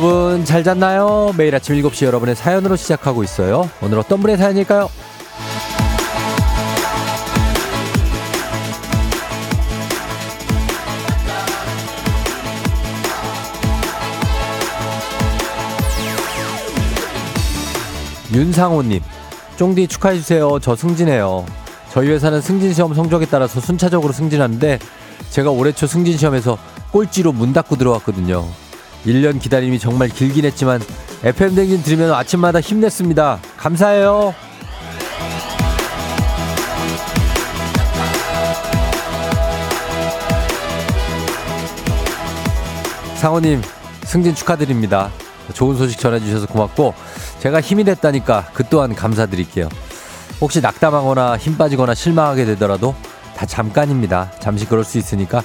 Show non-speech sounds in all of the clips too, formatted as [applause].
여러분 잘 잤나요? 매일 아침 7시 여러분의 사연으로 시작하고 있어요. 오늘 어떤 분의 사연일까요? 윤상호님, 쫑디 축하해주세요. 저 승진해요. 저희 회사는 승진 시험 성적에 따라서 순차적으로 승진하는데 제가 올해 초 승진 시험에서 꼴찌로 문 닫고 들어왔거든요. 1년 기다림이 정말 길긴 했지만 FM 댕진 들으면 아침마다 힘냈습니다. 감사해요. 상호님 승진 축하드립니다. 좋은 소식 전해주셔서 고맙고 제가 힘이 됐다니까 그 또한 감사드릴게요. 혹시 낙담하거나 힘 빠지거나 실망하게 되더라도 다 잠깐입니다. 잠시 그럴 수 있으니까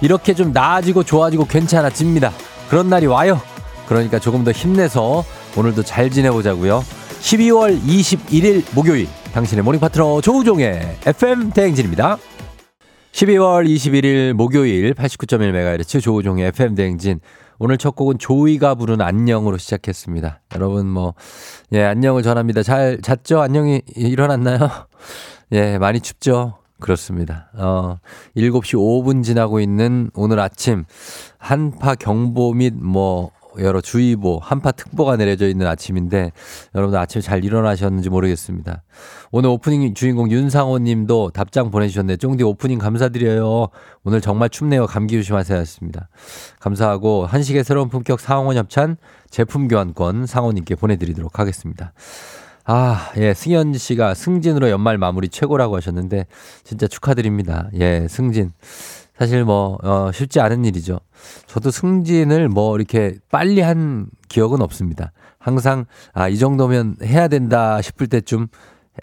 이렇게 좀 나아지고 좋아지고 괜찮아집니다. 그런 날이 와요. 그러니까 조금 더 힘내서 오늘도 잘 지내보자고요. 12월 21일 목요일 당신의 morning 파트너 조우종의 FM 대행진입니다. 12월 21일 목요일 89.1MHz 조우종의 FM 대행진 오늘 첫 곡은 조이가 부른 안녕으로 시작했습니다. 여러분 뭐, 예, 안녕을 전합니다. 잘 잤죠? 안녕이 일어났나요? [laughs] 예, 많이 춥죠? 그렇습니다. 어, 7시 5분 지나고 있는 오늘 아침 한파 경보 및 뭐 여러 주의보, 한파 특보가 내려져 있는 아침인데 여러분들 아침에 잘 일어나셨는지 모르겠습니다. 오늘 오프닝 주인공 윤상호 님도 답장 보내주셨네. 쫑디 오프닝 감사드려요. 오늘 정말 춥네요. 감기 조심하세요. 하셨습니다. 감사하고 한식의 새로운 품격 상원 협찬 제품 교환권 상호 님께 보내드리도록 하겠습니다. 아, 예, 승현 씨가 승진으로 연말 마무리 최고라고 하셨는데 진짜 축하드립니다. 예, 승진. 사실 뭐, 어, 쉽지 않은 일이죠. 저도 승진을 뭐 이렇게 빨리 한 기억은 없습니다. 항상, 아, 이 정도면 해야 된다 싶을 때쯤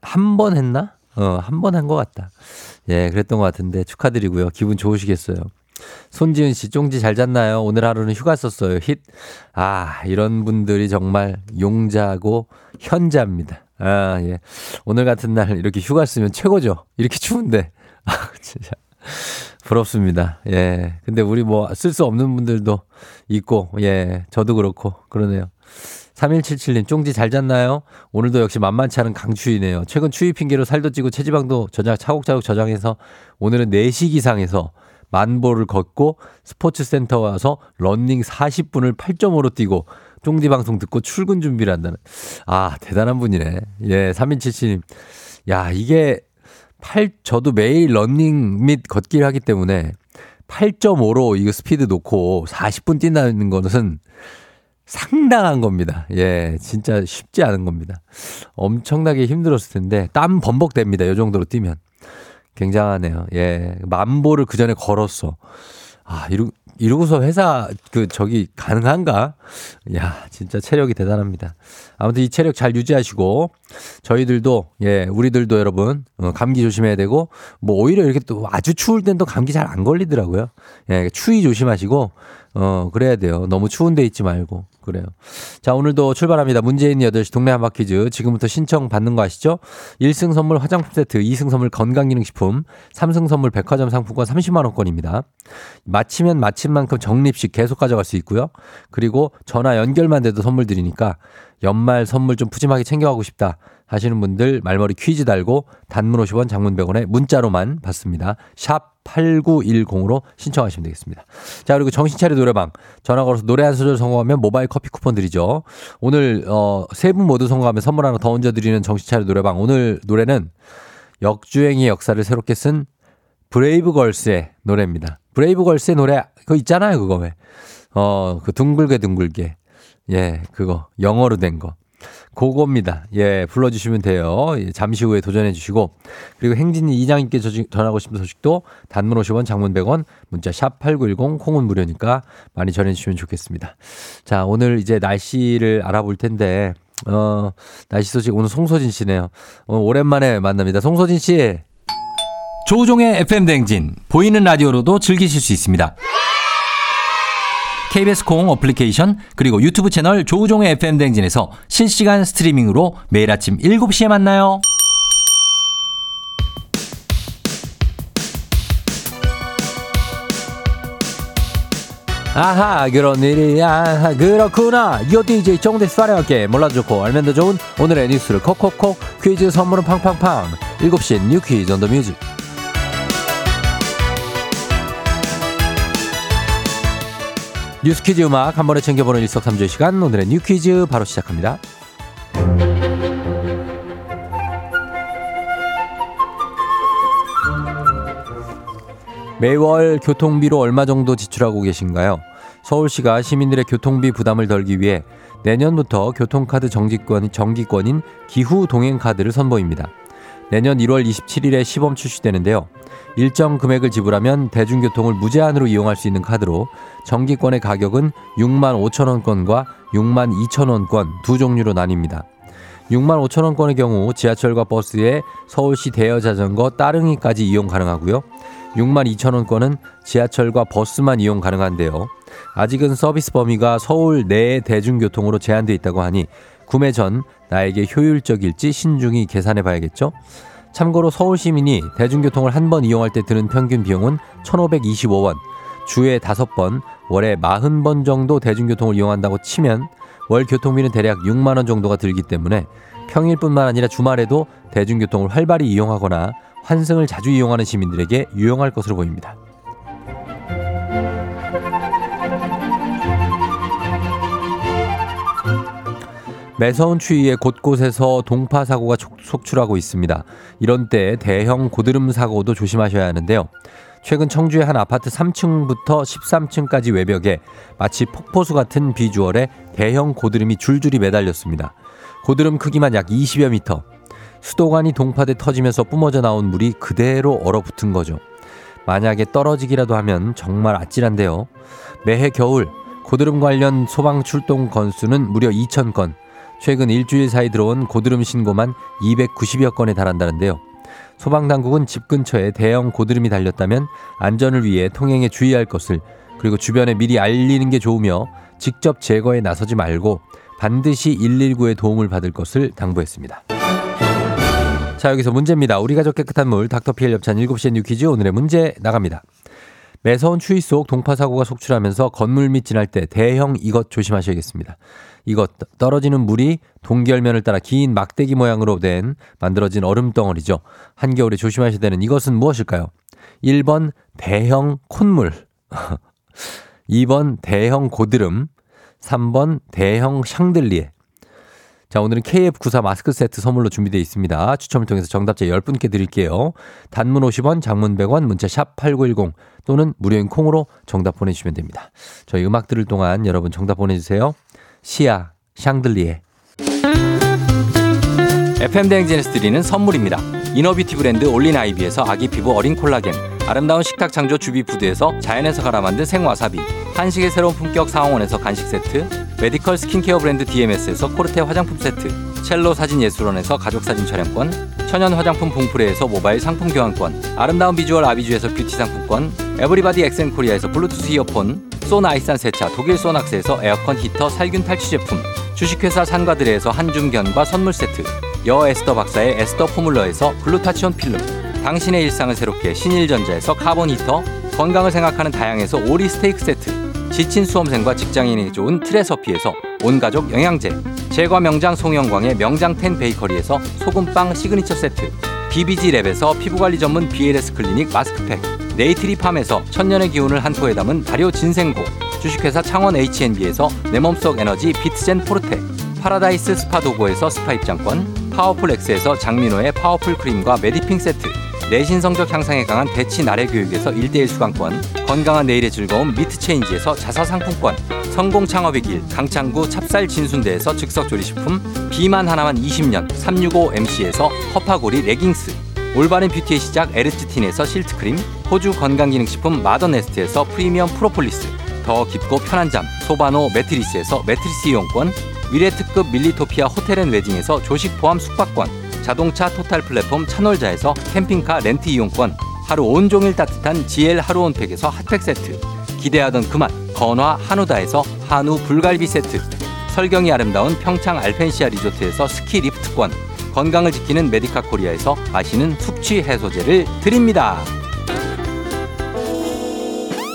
한 번 했나? 어, 한 번 한 것 같다. 예, 그랬던 것 같은데 축하드리고요. 기분 좋으시겠어요. 손지은 씨, 쫑지 잘 잤나요? 오늘 하루는 휴가 썼어요. 힛. 아, 이런 분들이 정말 용자고 현자입니다. 아, 예. 오늘 같은 날 이렇게 휴가 쓰면 최고죠. 이렇게 추운데. [laughs] 아, 진짜. 부럽습니다. 예. 근데 우리 뭐 쓸 수 없는 분들도 있고, 예. 저도 그렇고, 그러네요. 3177님, 쫑지 잘 잤나요? 오늘도 역시 만만치 않은 강추위네요. 최근 추위 핑계로 살도 찌고 체지방도 저장, 차곡차곡 저장해서 오늘은 4시 기상에서 만보를 걷고 스포츠 센터 와서 런닝 40분을 8.5로 뛰고 쫑디 방송 듣고 출근 준비를 한다는. 아, 대단한 분이네. 예, 3177님. 야, 이게 8, 저도 매일 런닝 및 걷기를 하기 때문에 8.5로 이거 스피드 놓고 40분 뛴다는 것은 상당한 겁니다. 예, 진짜 쉽지 않은 겁니다. 엄청나게 힘들었을 텐데 땀 범벅됩니다. 이 정도로 뛰면. 굉장하네요. 예. 만보를 그 전에 걸었어. 아, 이러, 이러고서 회사 그 저기 가능한가? 야, 진짜 체력이 대단합니다. 아무튼 이 체력 잘 유지하시고 저희들도 예, 우리들도 여러분 어, 감기 조심해야 되고 뭐 오히려 이렇게 또 아주 추울 땐 또 감기 잘 안 걸리더라고요. 예, 추위 조심하시고 어, 그래야 돼요. 너무 추운 데 있지 말고. 그래요. 자, 오늘도 출발합니다. 문재인 8시 동네 한바 퀴즈. 지금부터 신청 받는 거 아시죠? 1승 선물 화장품 세트, 2승 선물 건강기능식품, 3승 선물 백화점 상품권 30만원권입니다. 마치면 마친 만큼 적립식 계속 가져갈 수 있고요. 그리고 전화 연결만 돼도 선물 드리니까 연말 선물 좀 푸짐하게 챙겨가고 싶다 하시는 분들 말머리 퀴즈 달고 단문 50원 장문 100원에 문자로만 받습니다. 샵 8910으로 신청하시면 되겠습니다. 자, 그리고 정신차려 노래방. 전화 걸어서 노래 한 소절 성공하면 모바일 커피 쿠폰 드리죠. 오늘, 어, 세 분 모두 성공하면 선물 하나 더 얹어드리는 정신차려 노래방. 오늘 노래는 역주행의 역사를 새롭게 쓴 브레이브걸스의 노래입니다. 브레이브걸스의 노래, 그거 있잖아요, 그거 왜. 어, 그 둥글게 둥글게. 예, 그거. 영어로 된 거. 그겁니다. 예, 불러주시면 돼요. 예, 잠시 후에 도전해 주시고. 그리고 행진이 이장님께 전하고 싶은 소식도 단문 50원, 장문 100원, 문자 샵 8910, 콩은 무료니까 많이 전해 주시면 좋겠습니다. 자, 오늘 이제 날씨를 알아볼 텐데, 어, 날씨 소식 오늘 송소진 씨네요. 어, 오랜만에 만납니다. 송소진 씨. 조우종의 FM 대행진. 보이는 라디오로도 즐기실 수 있습니다. KBS 콩 어플리케이션 그리고 유튜브 채널 조우종의 FM 대행진에서 실시간 스트리밍으로 매일 아침 7시에 만나요. 아하 그런 일이야. 그렇구나. 요 DJ 정대스 화려하게 몰라도 좋고 알면 더 좋은 오늘의 뉴스를 콕콕콕 퀴즈 선물은 팡팡팡. 7시 new 퀴즈 on the music 뉴스 퀴즈 음악 한 번에 챙겨보는 일석삼조의 시간 오늘의 new 퀴즈 바로 시작합니다 매월 교통비로 얼마 정도 지출하고 계신가요? 서울시가 시민들의 교통비 부담을 덜기 위해 내년부터 교통카드 정기권, 정기권인 기후 동행카드를 선보입니다. 내년 1월 27일에 시범 출시되는데요. 일정 금액을 지불하면 대중교통을 무제한으로 이용할 수 있는 카드로 정기권의 가격은 6만 5천 원권과 6만 2천 원권 두 종류로 나뉩니다. 6만 5천 원권의 경우 지하철과 버스에 서울시 대여 자전거 따릉이까지 이용 가능하고요. 6만 2천 원권은 지하철과 버스만 이용 가능한데요. 아직은 서비스 범위가 서울 내 대중교통으로 제한되어 있다고 하니 구매 전 나에게 효율적일지 신중히 계산해 봐야겠죠. 참고로 서울 시민이 대중교통을 한 번 이용할 때 드는 평균 비용은 1,525원. 주에 5번, 월에 40번 정도 대중교통을 이용한다고 치면 월 교통비는 대략 6만 원 정도가 들기 때문에 평일뿐만 아니라 주말에도 대중교통을 활발히 이용하거나 환승을 자주 이용하는 시민들에게 유용할 것으로 보입니다. 매서운 추위에 곳곳에서 동파 사고가 속출하고 있습니다. 이런 때 대형 고드름 사고도 조심하셔야 하는데요. 최근 청주의 한 아파트 3층부터 13층까지 외벽에 마치 폭포수 같은 비주얼의 대형 고드름이 줄줄이 매달렸습니다. 고드름 크기만 약 20여 미터. 수도관이 동파돼 터지면서 뿜어져 나온 물이 그대로 얼어붙은 거죠. 만약에 떨어지기라도 하면 정말 아찔한데요. 매해 겨울 고드름 관련 소방 출동 건수는 무려 2,000건. 최근 일주일 사이 들어온 고드름 신고만 290여 건에 달한다는데요. 소방당국은 집 근처에 대형 고드름이 달렸다면 안전을 위해 통행에 주의할 것을 그리고 주변에 미리 알리는 게 좋으며 직접 제거에 나서지 말고 반드시 119의 도움을 받을 것을 당부했습니다. 자, 여기서 문제입니다. 우리 가족 깨끗한 물 닥터피엘 엽찬 7시에 new 퀴즈 오늘의 문제 나갑니다. 매서운 추위 속 동파 사고가 속출하면서 건물 밑 지날 때 대형 이것 조심하셔야겠습니다. 이것 떨어지는 물이 동결면을 따라 긴 막대기 모양으로 된 만들어진 얼음 덩어리죠. 한겨울에 조심하셔야 되는 이것은 무엇일까요? 1번 대형 콧물 [laughs] 2번 대형 고드름 3번 대형 샹들리에 자, 오늘은 KF94 마스크 세트 선물로 준비되어 있습니다. 추첨을 통해서 정답자 10분께 드릴게요. 단문 50원, 장문 100원, 문자 샵 8910 또는 무료인 콩으로 정답 보내주시면 됩니다. 저희 음악 들을 동안 여러분 정답 보내주세요. 시아, 샹들리에. FM대행진에서 드리는 선물입니다. 이너비티 브랜드 올린 아이비에서 아기 피부 어린 콜라겐. 아름다운 식탁 창조 주비푸드에서 자연에서 갈아 만든 생와사비. 한식의 새로운 품격 상황원에서 간식 세트. 메디컬 스킨케어 브랜드 DMS에서 코르테 화장품 세트. 첼로 사진 예술원에서 가족 사진 촬영권. 천연 화장품 봉프레에서 모바일 상품 교환권. 아름다운 비주얼 아비주에서 뷰티 상품권. 에브리바디 엑센 코리아에서 블루투스 이어폰. 소나 아이산 세차 독일 소낙스에서 에어컨 히터 살균 탈취 제품. 주식회사 산과들레에서 한줌견과 선물 세트. 여 에스더 박사의 에스더 포뮬러에서 글루타치온 필름. 당신의 일상을 새롭게 신일전자에서 카본 히터. 건강을 생각하는 다양에서 오리 스테이크 세트. 지친 수험생과 직장인에게 좋은 트레서피에서 온가족 영양제. 제과 명장 송영광의 명장텐 베이커리에서 소금빵 시그니처 세트. BBG 랩에서 피부관리 전문 BLS 클리닉 마스크팩. 네이트리팜에서 천년의 기운을 한 포에 담은 발효 진생고. 주식회사 창원 H&B에서 내 몸속 에너지 비트젠 포르테. 파라다이스 스파 도고에서 스파 입장권. 파워풀 엑스에서 장민호의 파워풀 크림과 메디핑 세트. 내신 성적 향상에 강한 대치 나래 교육에서 1대1 수강권, 건강한 내일의 즐거움 미트체인지에서 자사 상품권, 성공 창업의 길 강창구 찹쌀 진순대에서 즉석 조리식품, 비만 하나만 20년 365MC에서 허파고리 레깅스, 올바른 뷰티의 시작 에르츠틴에서 실트크림, 호주 건강기능식품 마더네스트에서 프리미엄 프로폴리스, 더 깊고 편한 잠 소바노 매트리스에서 매트리스 이용권, 미래특급 밀리토피아 호텔앤 웨딩에서 조식 포함 숙박권, 자동차 토탈 플랫폼 차놀자에서 캠핑카 렌트 이용권, 하루 온종일 따뜻한 GL 하루 온팩에서 핫팩 세트, 기대하던 그맛 건화 한우다에서 한우 불갈비 세트, 설경이 아름다운 평창 알펜시아 리조트에서 스키 리프트권, 건강을 지키는 메디카 코리아에서 마시는 숙취 해소제를 드립니다.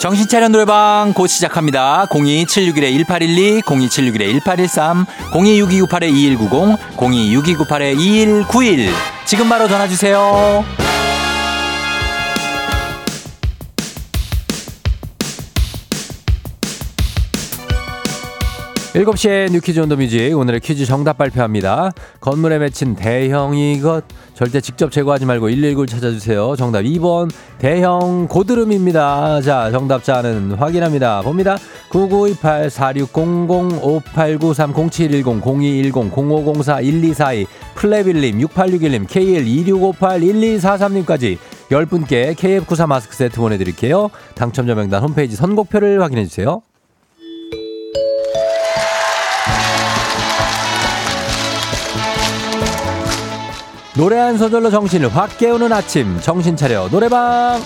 정신차려 노래방 곧 시작합니다. 02761-1812, 02761-1813, 026298-2190, 026298-2191. 지금 바로 전화주세요. 7시에 뉴퀴즈 온 더 뮤직 오늘의 퀴즈 정답 발표합니다. 건물에 맺힌 대형 이것 절대 직접 제거하지 말고 119를 찾아주세요. 정답 2번 대형 고드름입니다. 자 정답자는 확인합니다. 봅니다. 9928-4600-5893-0710-0210-0504-1242 플레빌님 6861님 KL2658-1243님까지 10분께 KF94 마스크 세트 보내드릴게요. 당첨자 명단 홈페이지 선곡표를 확인해주세요. 노래 한 소절로 정신을 확 깨우는 아침. 정신 차려. 노래방.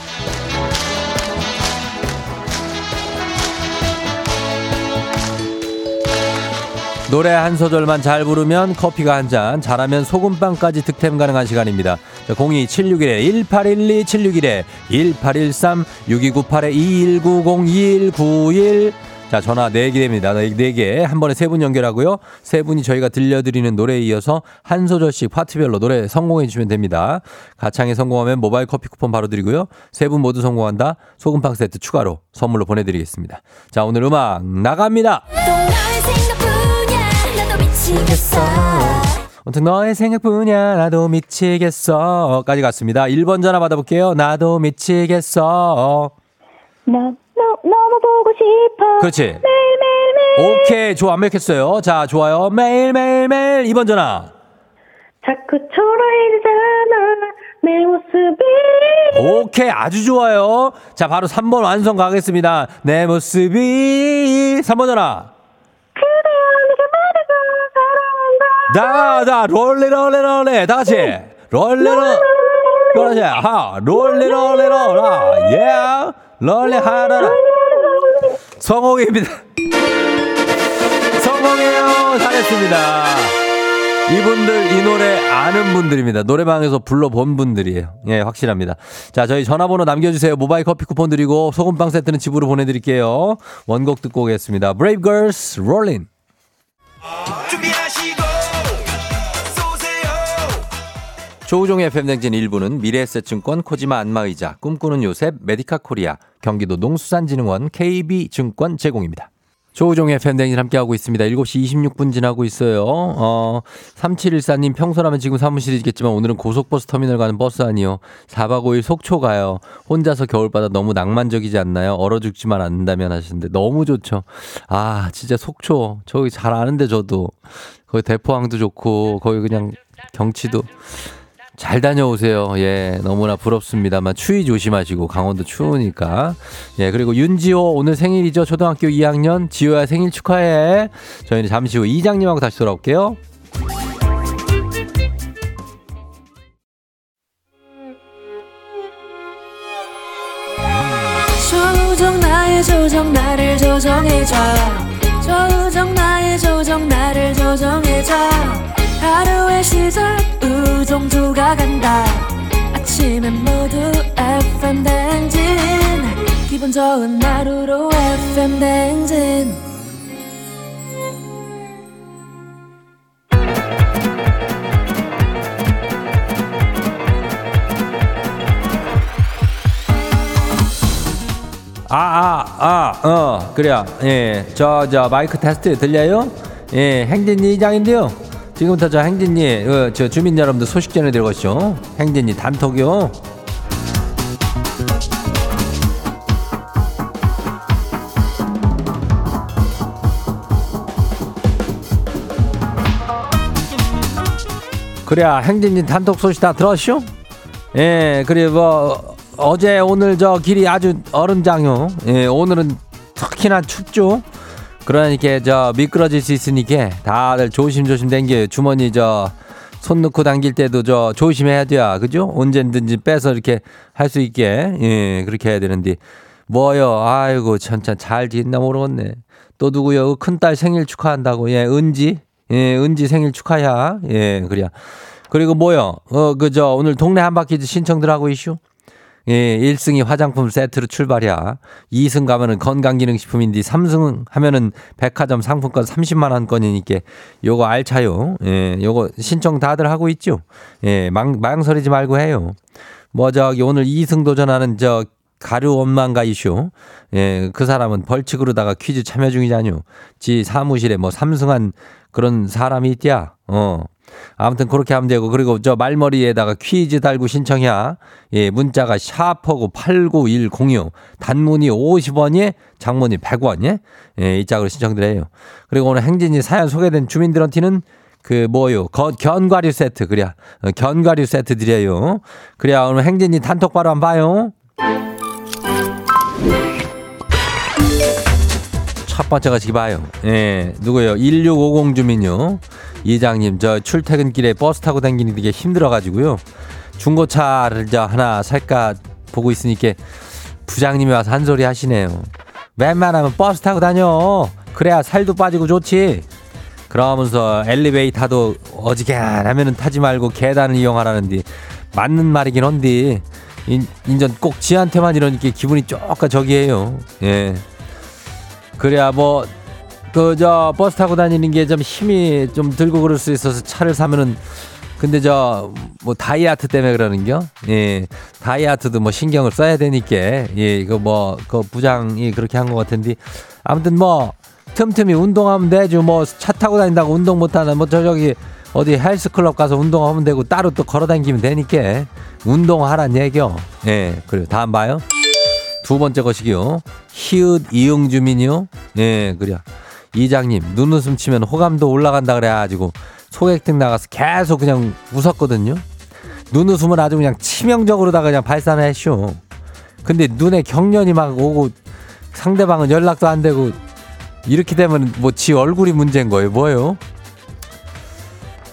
노래 한 소절만 잘 부르면 커피가 한 잔, 잘하면 소금빵까지 득템 가능한 시간입니다. 02761에 1812, 761에 1813, 6298에 2190, 2191, 자, 전화 4개 됩니다. 4개. 한 번에 세분 연결하고요. 세 분이 저희가 들려드리는 노래에 이어서 한 소절씩 파트별로 노래 성공해 주시면 됩니다. 가창에 성공하면 모바일 커피 쿠폰 바로 드리고요. 세분 모두 성공한다. 소금빵 세트 추가로 선물로 보내드리겠습니다. 자, 오늘 음악 나갑니다. 아무튼 너의 생각뿐이야 나도 미치겠어 까지 갔습니다 1번 전화 받아볼게요 나도 미치겠어 나, 너, 너무 보고 싶어. 그렇지 매일매일매일. 오케이 좋아 완벽했어요 자 좋아요 매일매일매일 2번 전화 자꾸 초라해지잖아. 내 모습이. 오케이 아주 좋아요 자 바로 3번 완성 가겠습니다 내 모습이 3번 전화. 자, 자, 롤리, 롤리, 롤리. 다 같이. 롤리, 롤리. 그렇지. 하, 롤리, 롤리, 롤리. 예. rollin', 하라라. 성공입니다. 성공해요. 잘했습니다. 이분들 이 노래 아는 분들입니다. 노래방에서 불러본 분들이에요. 예, 확실합니다. 자, 저희 전화번호 남겨주세요. 모바일 커피 쿠폰 드리고 소금빵 세트는 집으로 보내드릴게요. 원곡 듣고 오겠습니다. Brave Girls. 준비하시 조우종의 FM대행진 1부는 미래에셋증권 코지마 안마의자 꿈꾸는 요셉 메디카 코리아 경기도 농수산진흥원 KB증권 제공입니다. 조우종의 FM대행진 함께하고 있습니다. 7시 26분 지나고 있어요. 어, 3714님 평소라면 지금 사무실이겠지만 오늘은 고속버스 터미널 가는 버스 안이요. 4박 5일 속초 가요. 혼자서 겨울바다 너무 낭만적이지 않나요? 얼어 죽지만 않는다면 하시는데 너무 좋죠. 아 진짜 속초 저기 잘 아는데 저도 거기 대포항도 좋고 거기 그냥 경치도 잘 다녀오세요. 예, 너무나 부럽습니다만 추위 조심하시고 강원도 추우니까. 예, 그리고 윤지호 오늘 생일이죠. 초등학교 2학년 지호야 생일 축하해. 저희는 잠시 후 이장님하고 다시 돌아올게요. 조정 나의 조정 나를 조정해줘 조정 나의 조정 나를 조정해줘 하루의 시절 우정조가 간다 아침엔 모두 FM 댕진 기분 좋은 하루로 FM 댕진 아, 아, 아, 어, 그래요. 예, 저, 저, 마이크 테스트 들려요? 예, 행진이 이장인데요. 지금부터 저 행진이, 어, 저 주민 여러분들 소식 전해드리겠죠. 행진이 단톡이요. 그래야 행진이 단톡 소식 다 들었쇼? 예, 그래 뭐 어제 오늘 저 길이 아주 얼음장요. 예, 오늘은 특히나 춥죠. 그러니까 저 미끄러질 수 있으니까 다들 조심조심 댕겨 주머니 저 손 넣고 당길 때도 저 조심해야 돼요. 그죠? 언제든지 빼서 이렇게 할 수 있게 예 그렇게 해야 되는데 뭐요? 아이고 참참 잘 지냈나 모르겠네. 또 누구요? 큰딸 생일 축하한다고 예 은지 예 은지 생일 축하야 예 그래야 그리고 뭐요? 어 그저 오늘 동네 한 바퀴 신청들 하고 이슈. 예, 1승이 화장품 세트로 출발이야. 2승 가면은 건강기능식품인데 3승 하면은 백화점 상품권 30만 원권이니까 요거 알차요. 예, 요거 신청 다들 하고 있죠. 예, 망, 망설이지 말고 해요. 뭐 저기 오늘 2승 도전하는 저 가루 원망가 이슈. 예, 그 사람은 벌칙으로다가 퀴즈 참여 중이잖요. 지 사무실에 뭐 삼승한 그런 사람이 있디야. 어. 아무튼 그렇게 하면 되고 그리고 저 말머리에다가 퀴즈 달고 신청이야. 예, 문자가 샤퍼고 89106 단문이 50원이 장문이 100원 예? 예, 이 짝으로 신청드려요. 그리고 오늘 행진이 사연 소개된 주민들한테는 그 뭐요? 거, 견과류 세트 그래야 어, 견과류 세트 드려요. 그래야 오늘 행진이 단톡 바로 한번 봐요. 첫 번째 가시기 봐요. 예, 누구요? 1650 주민요. 이장님, 저 출퇴근길에 버스 타고 다니는 게 힘들어가지고요. 중고차를 저 하나 살까 보고 있으니까 부장님이 와서 한 소리 하시네요. 웬만하면 버스 타고 다녀. 그래야 살도 빠지고 좋지. 그러면서 엘리베이터도 어지간하면은 타지 말고 계단을 이용하라는데 맞는 말이긴 한데 인, 인전 꼭 지한테만 이러니까 기분이 쪼까 저기해요. 예. 그래야 뭐 그 저 버스 타고 다니는 게 좀 힘이 좀 들고 그럴 수 있어서 차를 사면은 근데 저 뭐 다이아트 때문에 그러는겨? 예. 다이아트도 뭐 신경을 써야 되니까 예, 이거 뭐 그 부장이 그렇게 한 것 같은데 아무튼 뭐 틈틈이 운동하면 되죠. 뭐 차 타고 다닌다고 운동 못 하나 뭐저 저기 어디 헬스클럽 가서 운동하면 되고 따로 또 걸어 다니면 되니까 운동하란 얘기요. 예. 그리고 다음 봐요. 두 번째 것이기요. 히읗 이응 주민이요. 예, 그래. 이장님, 눈웃음 치면 호감도 올라간다 그래가지고 소개팅 나가서 계속 그냥 웃었거든요. 눈웃음은 아주 그냥 치명적으로다가 그냥 발산을 했쇼. 근데 눈에 경련이 막 오고 상대방은 연락도 안 되고 이렇게 되면 뭐 지 얼굴이 문제인 거예요. 뭐예요?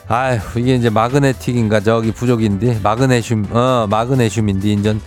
아휴, 이게 이제 마그네틱인가 저기 부족인데 마그네슘, 어, 마그네슘인데 인전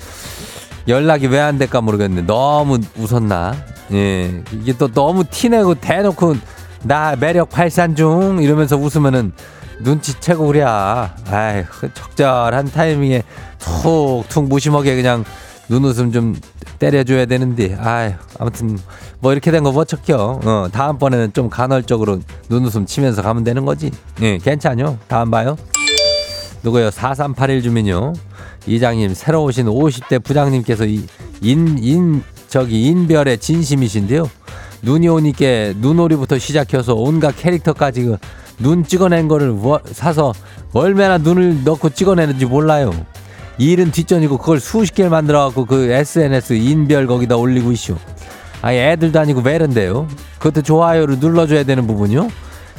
연락이 왜 안 될까 모르겠는데 너무 웃었나? 예. 이게 또 너무 티내고 대놓고 나 매력 발산 중 이러면서 웃으면은 눈치채고 그랴. 아이 적절한 타이밍에 툭툭 무심하게 그냥 눈웃음 좀 때려줘야 되는데. 아이 아무튼 뭐 이렇게 된 거 뭐 척혀. 어, 다음번에는 좀 간헐적으로 눈웃음 치면서 가면 되는 거지. 예, 괜찮요. 다음 봐요. 누구요? 4381 주민요. 이장님, 새로 오신 50대 부장님께서 이, 인, 인, 저기, 인별의 진심이신데요. 눈이 오니까 눈오리부터 시작해서 온갖 캐릭터까지 그눈 찍어낸 거를 워- 사서 얼마나 눈을 넣고 찍어내는지 몰라요. 일은 뒷전이고 그걸 수십 개를 만들어갖고 그 SNS 인별 거기다 올리고 있쇼. 아예 애들도 아니고 왜 이런데요? 그것도 좋아요를 눌러줘야 되는 부분이요?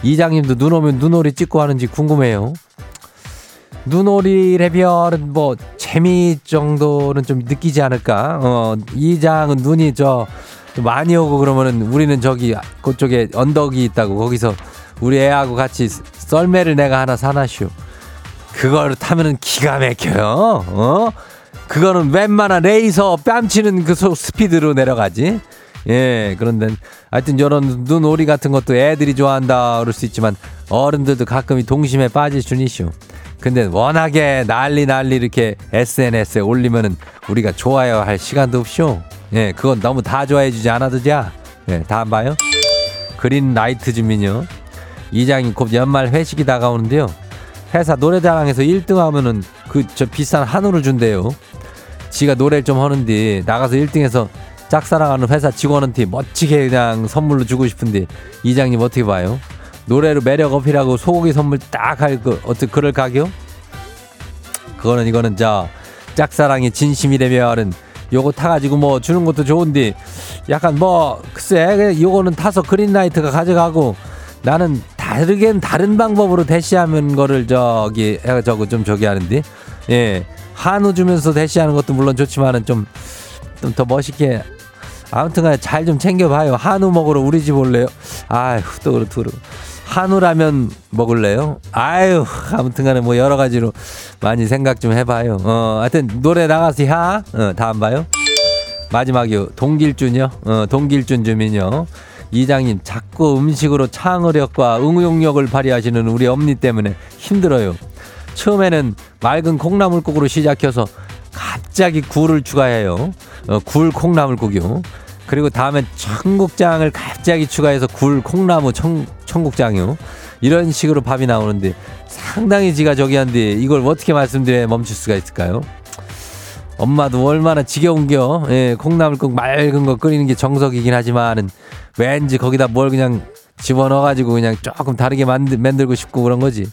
이장님도 눈 오면 눈오리 찍고 하는지 궁금해요. 눈오리 레별은 뭐 재미 정도는 좀 느끼지 않을까? 어, 이 장은 눈이 저 많이 오고 그러면은 우리는 저기 그쪽에 언덕이 있다고 거기서 우리 애하고 같이 썰매를 내가 하나 사나쇼. 그걸 타면은 기가 막혀요. 어? 그거는 웬만한 레이서 뺨치는 그 소- 스피드로 내려가지. 예, 그런데 하여튼 이런 눈오리 같은 것도 애들이 좋아한다 그럴 수 있지만 어른들도 가끔 이 동심에 빠질 줄이쇼. 근데 워낙에 난리 난리 이렇게 SNS에 올리면은 우리가 좋아요 할 시간도 없쇼. 예, 그건 너무 다 좋아해 주지 않아도 자. 예, 다음 봐요. 그린 라이트 주민요. 이장이 곧 연말 회식이 다가오는데요. 회사 노래자랑에서 1등 하면은 그 저 비싼 한우를 준대요. 지가 노래를 좀 하는데 나가서 1등해서 짝사랑하는 회사 직원한테 멋지게 그냥 선물로 주고 싶은데 이장님 어떻게 봐요? 노래로 매력 어필하고 소고기 선물 딱 할 거 어떻게 그럴 각이요? 그거는 이거는 저 짝사랑이 진심이라면은 요거 타가지고 뭐 주는 것도 좋은데 약간 뭐 글쎄 요거는 타서 그린라이트가 가져가고 나는 다르긴 다른 방법으로 대시하는 거를 저기 해 저거 좀 저기 하는데. 예 한우 주면서 대시하는 것도 물론 좋지만은 좀 좀 더 멋있게. 아무튼간에 잘 좀 챙겨봐요. 한우 먹으러 우리 집 올래요? 아휴 또 그러고 한우라면 먹을래요 아유 아무튼 간에 뭐 여러 가지로 많이 생각 좀 해봐요 어 하여튼 노래 나가서 하 어, 다음 봐요 마지막이요. 동길준요. 어, 동길준 주민요. 이장님 자꾸 음식으로 창의력과 응용력을 발휘하시는 우리 엄니 때문에 힘들어요. 처음에는 맑은 콩나물국으로 시작해서 갑자기 굴을 추가해요. 어, 굴 콩나물국이요. 그리고 다음엔 청국장을 갑자기 추가해서 굴 콩나무 청, 청국장이요. 이런 식으로 밥이 나오는데 상당히 지가 저기 한데 이걸 어떻게 말씀드려야 멈출 수가 있을까요? 엄마도 얼마나 지겨운겨. 예, 콩나물국 맑은 거 끓이는 게 정석이긴 하지만은 왠지 거기다 뭘 그냥 집어넣어가지고 그냥 조금 다르게 만들, 만들고 싶고 그런 거지.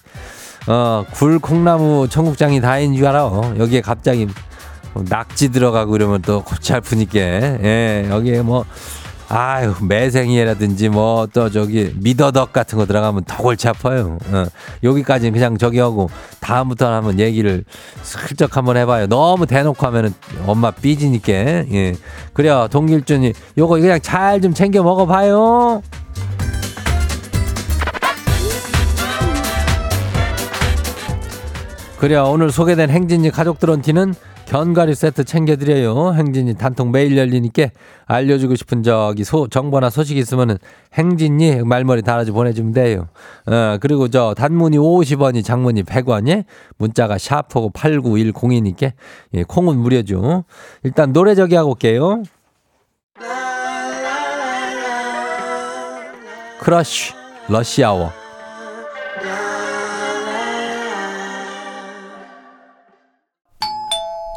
어, 굴 콩나무 청국장이 다인 줄 알아. 어, 여기에 갑자기 낙지 들어가고 이러면 또 골치 아프니까. 예, 여기에 뭐, 아유, 매생이라든지 뭐 또 저기 미더덕 같은 거 들어가면 더 골치 아파요. 어, 여기까지는 그냥 저기 하고 다음부터는 한번 얘기를 슬쩍 한번 해봐요. 너무 대놓고 하면은 엄마 삐지니까. 예. 그래요. 동길준이 요거 그냥 잘 좀 챙겨 먹어봐요. 그래요. 오늘 소개된 행진이 가족들한테는 견과류 세트 챙겨드려요. 행진이 단통 매일 열리니까 알려주고 싶은 저기 소, 정보나 소식 있으면은 행진이 말머리 달아줘 보내주면 돼요. 어, 그리고 저 단문이 50원이 장문이 100원이 문자가 샤프고 8910이니까 예, 콩은 무료죠. 일단 노래 저기 하고 올게요. 크러쉬 러시아워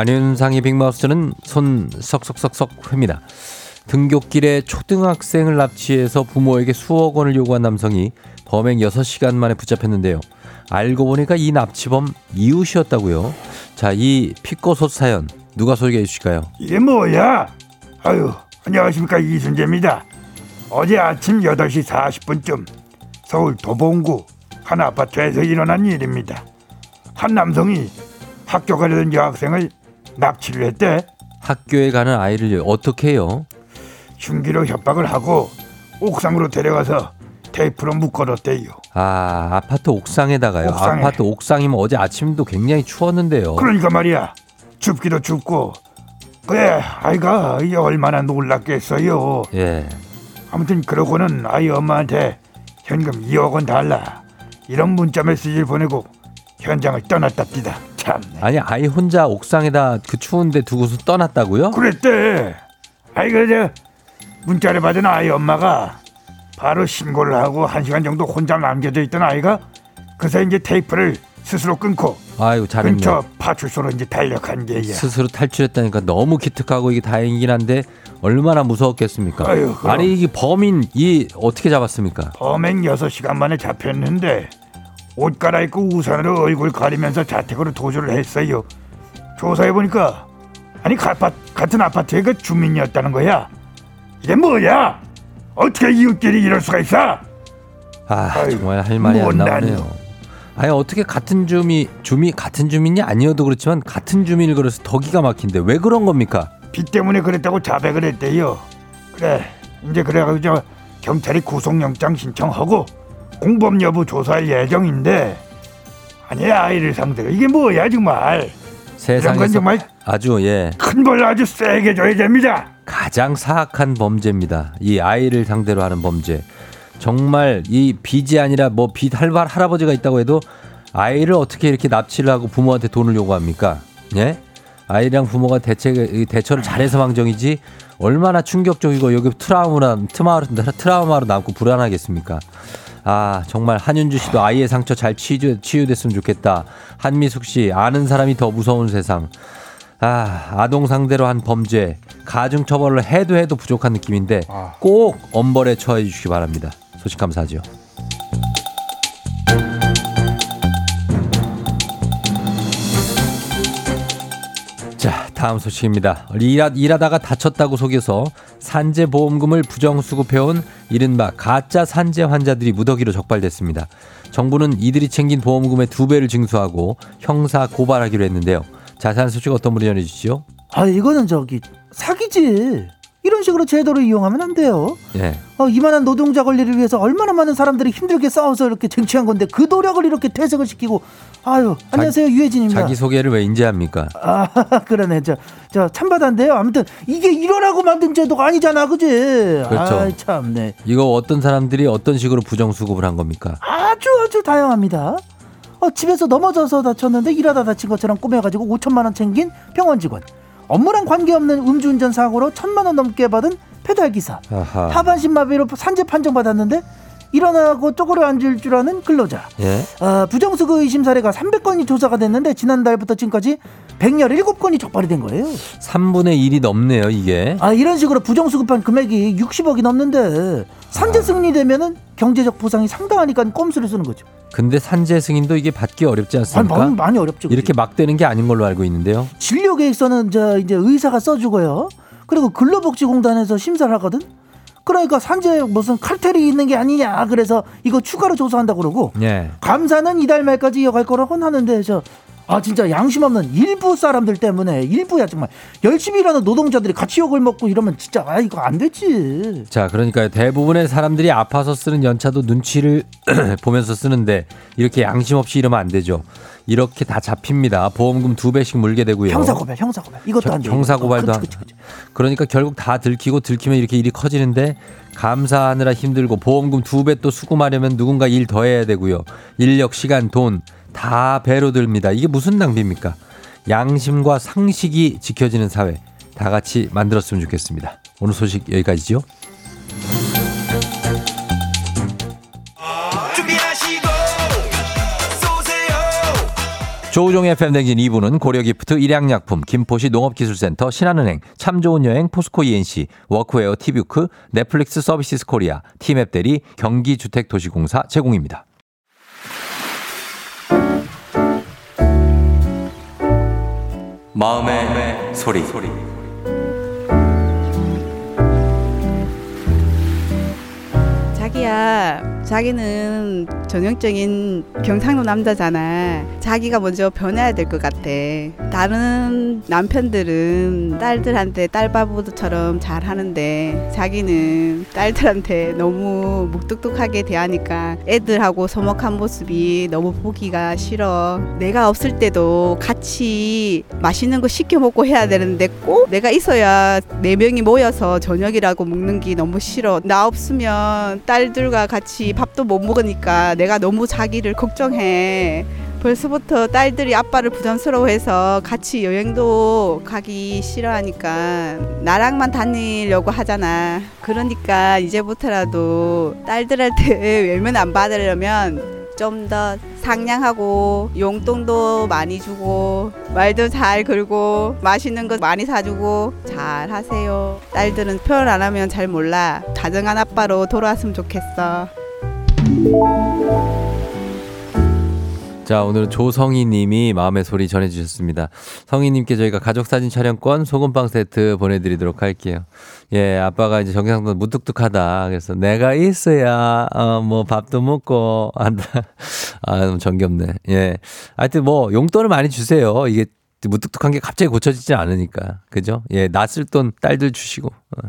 안윤상의 빅마우스는 손 석석석석 회입니다. 등굣길에 초등학생을 납치해서 부모에게 수억 원을 요구한 남성이 범행 6시간 만에 붙잡혔는데요. 알고 보니까 이 납치범 이웃이었다고요. 자, 이 피꼬솥 사연 누가 소개해 주실까요? 이게 뭐야? 아유, 안녕하십니까 이순재입니다. 어제 아침 8시 40분쯤 서울 도봉구 한 아파트에서 일어난 일입니다. 한 남성이 학교 가려던 여학생을 납치를 했대. 학교에 가는 아이를 어떻게 해요? 흉기로 협박을 하고 옥상으로 데려가서 테이프로 묶어뒀대요. 아, 아파트 옥상에다가요. 옥상에. 아파트 옥상이면 어제 아침도 굉장히 추웠는데요. 그러니까 말이야. 춥기도 춥고 그래 아이가 얼마나 놀랐겠어요. 예. 아무튼 그러고는 아이 엄마한테 현금 2억 원 달라 이런 문자 메시지를 보내고 현장을 떠났답니다. 참 아니, 아이 혼자 옥상에다 그 추운데 두고서 떠났다고요? 그랬대. 아이 그저 문자를 받은 아이 엄마가 바로 신고를 하고 한 시간 정도 혼자 남겨져 있던 아이가 그새 이제 테이프를 스스로 끊고 아이고, 잘했네. 근처 파출소로 이제 달력한 게야. 스스로 탈출했다니까 너무 기특하고 이게 다행이긴 한데 얼마나 무서웠겠습니까? 아유, 그럼. 아니 이게 범인 이 어떻게 잡았습니까? 범행 6시간 만에 잡혔는데 옷 갈아입고 우산으로 얼굴 가리면서 자택으로 도주를 했어요. 조사해 보니까 아니 가파, 같은 아파트의 그 주민이었다는 거야. 이게 뭐야? 어떻게 이웃끼리 이럴 수가 있어? 아 아이고, 정말 할 말이 안. 나오네요. 아니 어떻게 같은 주미 주미 같은 주민이 아니어도 그렇지만 같은 주민을 그래서 더 기가 막힌데 왜 그런 겁니까? 빚 때문에 그랬다고 자백을 했대요. 그래 이제 그래가지고 저 경찰이 구속영장 신청하고 공범 여부 조사할 예정인데 아니 아이를 상대로 이게 뭐야 정말 건 정말 아주 예 큰 벌 아주 세게 줘야 됩니다. 가장 사악한 범죄입니다. 이 아이를 상대로 하는 범죄. 정말 이 빚이 아니라 뭐 빚 할발 할아버지가 있다고 해도 아이를 어떻게 이렇게 납치를 하고 부모한테 돈을 요구합니까? 예? 아이랑 부모가 대체 대처를 잘해서 망정이지 얼마나 충격적이고 여기 트라우마 트라우마로 남고 불안하겠습니까? 아 정말 한윤주 씨도 아이의 상처 잘 치유, 치유됐으면 좋겠다. 한미숙 씨 아는 사람이 더 무서운 세상. 아, 아동 상대로 한 범죄, 가중 처벌을 해도 해도 부족한 느낌인데 꼭 엄벌에 처해 주시기 바랍니다. 소식 감사하죠. 다음 소식입니다. 일하, 일하 다가 다쳤다고 속여서 산재 보험금을 부정수급해온 이른바 가짜 산재 환자들이 무더기로 적발됐습니다. 정부는 이들이 챙긴 보험금의 두 배를 징수하고 형사 고발하기로 했는데요. 자세한 소식 어떤 분이 전해주시죠? 아 이거는 저기 사기지. 이런 식으로 제도를 이용하면 안 돼요. 예. 어, 이만한 노동자 권리를 위해서 얼마나 많은 사람들이 힘들게 싸워서 이렇게 쟁취한 건데 그 노력을 이렇게 퇴색을 시키고 아유 안녕하세요 유혜진입니다. 자기 소개를 왜 인지합니까? 아 [laughs] 그러네 저저 참바다인데요. 아무튼 이게 이러라고 만든 제도가 아니잖아, 그지? 그렇죠. 아 참네. 이거 어떤 사람들이 어떤 식으로 부정 수급을 한 겁니까? 아주 아주 다양합니다. 어, 집에서 넘어져서 다쳤는데 일하다 다친 것처럼 꾸며가지고 5천만 원 챙긴 병원 직원. 업무랑 관계없는 음주운전 사고로 천만 원 넘게 받은 배달 기사. 하반신 마비로 산재 판정 받았는데 일어나고 쪼그려 앉을 줄 아는 근로자. 예. 아, 부정수급 의심 사례가 300건이 조사가 됐는데 지난달부터 지금까지 117건이 적발이 된 거예요. 3분의 1이 넘네요, 이게. 아 이런 식으로 부정수급한 금액이 60억이 넘는데 산재 승리되면은 경제적 보상이 상당하니까 꼼수를 쓰는 거죠. 근데 산재 승인도 이게 받기 어렵지 아니, 않습니까? 많이, 많이 어렵죠. 그게. 이렇게 막 되는 게 아닌 걸로 알고 있는데요. 진료 계획서는 저 이제 의사가 써주고요. 그리고 근로복지공단에서 심사를 하거든. 그러니까 산재 무슨 칼텔이 있는 게 아니냐 그래서 이거 추가로 조사한다 고 그러고 예. 감사는 이달 말까지 이어갈 거라고는 하는데 저. 아 진짜 양심 없는 일부 사람들 때문에 일부야 정말 열심히 일하는 노동자들이 같이 욕을 먹고 이러면 진짜 아 이거 안 되지 자, 그러니까 대부분의 사람들이 아파서 쓰는 연차도 눈치를 [clears throat] 보면서 쓰는데 이렇게 양심 없이 이러면 안 되죠. 이렇게 다 잡힙니다. 보험금 두 배씩 물게 되고요. 형사고발 형사고발 이것도 형- 안 돼. 형사고발도 그치. 그러니까 결국 다 들키고 들키면 이렇게 일이 커지는데 감사하느라 힘들고 보험금 두 배 또 수금하려면 누군가 일 더 해야 되고요. 인력, 시간, 돈 다 배로 듭니다. 이게 무슨 낭비입니까? 양심과 상식이 지켜지는 사회 다 같이 만들었으면 좋겠습니다. 오늘 소식 여기까지죠. 조우종의 FM대행진 2부는 고려기프트, 일양약품, 김포시 농업기술센터, 신한은행, 참 좋은 여행, 포스코 E&C, 워크웨어 티뷰크, 넷플릭스 서비스 코리아, 티맵 대리, 경기주택도시공사 제공입니다. 마음의 소리. 자기야, 자기는 전형적인 경상도 남자잖아. 자기가 먼저 변해야 될 것 같아. 다른 남편들은 딸들한테 딸바보처럼 잘 하는데 자기는 딸들한테 너무 묵뚝뚝하게 대하니까 애들하고 서먹한 모습이 너무 보기가 싫어. 내가 없을 때도 같이 맛있는 거 시켜 먹고 해야 되는데 꼭 내가 있어야 네 명이 모여서 저녁이라고 먹는 게 너무 싫어. 나 없으면 딸 들과 같이 밥도 못 먹으니까 내가 너무 자기를 걱정해. 벌써부터 딸들이 아빠를 부담스러워해서 같이 여행도 가기 싫어하니까 나랑만 다니려고 하잖아. 그러니까 이제부터라도 딸들한테 [laughs] 외면 안 받으려면 좀 더 상냥하고 용돈도 많이 주고 말도 잘 걸고 맛있는 거 많이 사주고 잘 하세요. 딸들은 표현 안 하면 잘 몰라. 다정한 아빠로 돌아왔으면 좋겠어. 자, 오늘은 조성희 님이 마음의 소리 전해주셨습니다. 성희 님께 저희가 가족사진 촬영권 소금빵 세트 보내드리도록 할게요. 예, 아빠가 이제 경상도 무뚝뚝하다. 그래서 내가 있어야, 어, 뭐 밥도 먹고 한다. [laughs] 아, 너무 정겹네. 예. 하여튼 뭐 용돈을 많이 주세요. 이게 무뚝뚝한 게 갑자기 고쳐지지 않으니까. 그죠? 예, 낯을 돈 딸들 주시고. 어.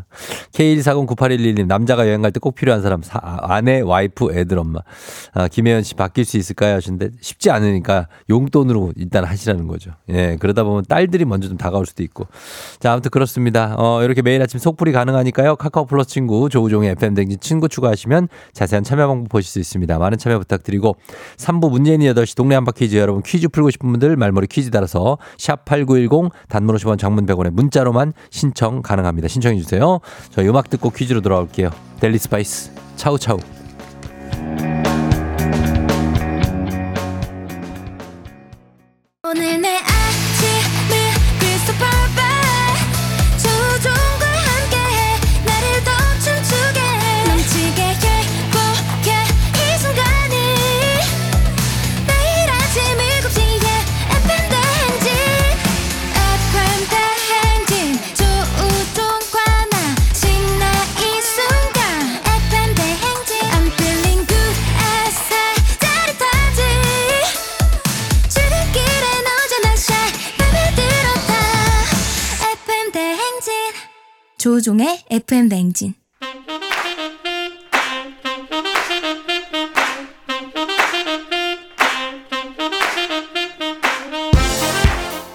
K1409811님, 남자가 여행 갈 때 꼭 필요한 사람, 사, 아, 아내, 와이프, 애들 엄마. 아, 김혜연 씨 바뀔 수 있을까요? 하시는데 쉽지 않으니까 용돈으로 일단 하시라는 거죠. 예, 그러다 보면 딸들이 먼저 좀 다가올 수도 있고. 자, 아무튼 그렇습니다. 어, 이렇게 매일 아침 속풀이 가능하니까요. 카카오 플러스 친구, 조우종의 FM댕진 친구 추가하시면 자세한 참여 방법 보실 수 있습니다. 많은 참여 부탁드리고 3부 문재인이 8시 동네 한바 퀴즈 여러분 퀴즈 풀고 싶은 분들 말머리 퀴즈 달아서 샵8910 단문 50원 장문 100원에 문자로만 신청 가능합니다. 신청해 주세요. 저희 음악 듣고 퀴즈로 돌아올게요. 델리 스파이스 차우차우. 조우종의 FM 냉진.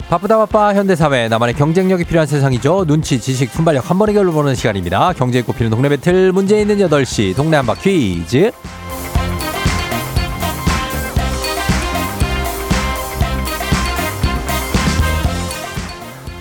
바쁘다 바빠. 현대사회. 나만의 경쟁력이 필요한 세상이죠. 눈치 지식 순발력 한 번에 결론보는 시간입니다. 경제에 꼽히는 동네 배틀. 문제 있는 8시. 동네 한바 퀴즈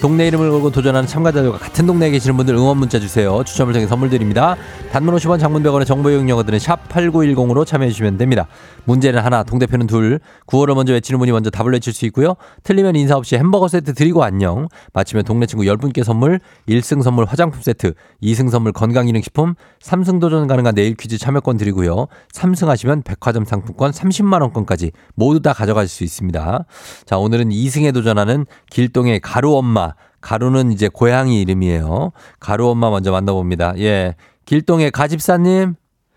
동네 이름을 걸고 도전하는 참가자들과 같은 동네에 계시는 분들 응원 문자 주세요. 추첨을 통해 선물 드립니다. 단문 50원, 장문 100원의 정보 이용료들은 샵 8910으로 참여해 주시면 됩니다. 문제는 하나, 동대표는 둘, 구호를 먼저 외치는 분이 먼저 답을 외칠 수 있고요. 틀리면 인사 없이 햄버거 세트 드리고 안녕. 마치면 동네 친구 10분께 선물, 1승 선물 화장품 세트, 2승 선물 건강기능식품, 3승 도전 가능한 내일 퀴즈 참여권 드리고요. 3승 하시면 백화점 상품권 30만 원권까지 모두 다 가져가실 수 있습니다. 자, 오늘은 2승에 도전하는 길동의 가루 엄마. 가루는 이제 고양이 이름이에요. 가루 엄마 먼저 만나봅니다. 예. 길동의 가집사님.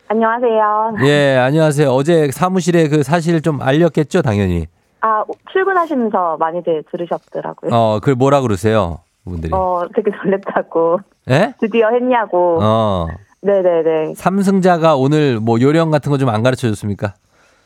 안녕하세요. 예, 안녕하세요. 어제 사무실에 그 사실 좀 알렸겠죠, 당연히. 아, 출근하시면서 많이들 들으셨더라고요. 어, 그걸 뭐라 그러세요? 분들이. 어, 되게 놀랬다고. 예? 드디어 했냐고. 어. 네네네. 삼승자가 오늘 뭐 요령 같은 거 좀 안 가르쳐 줬습니까?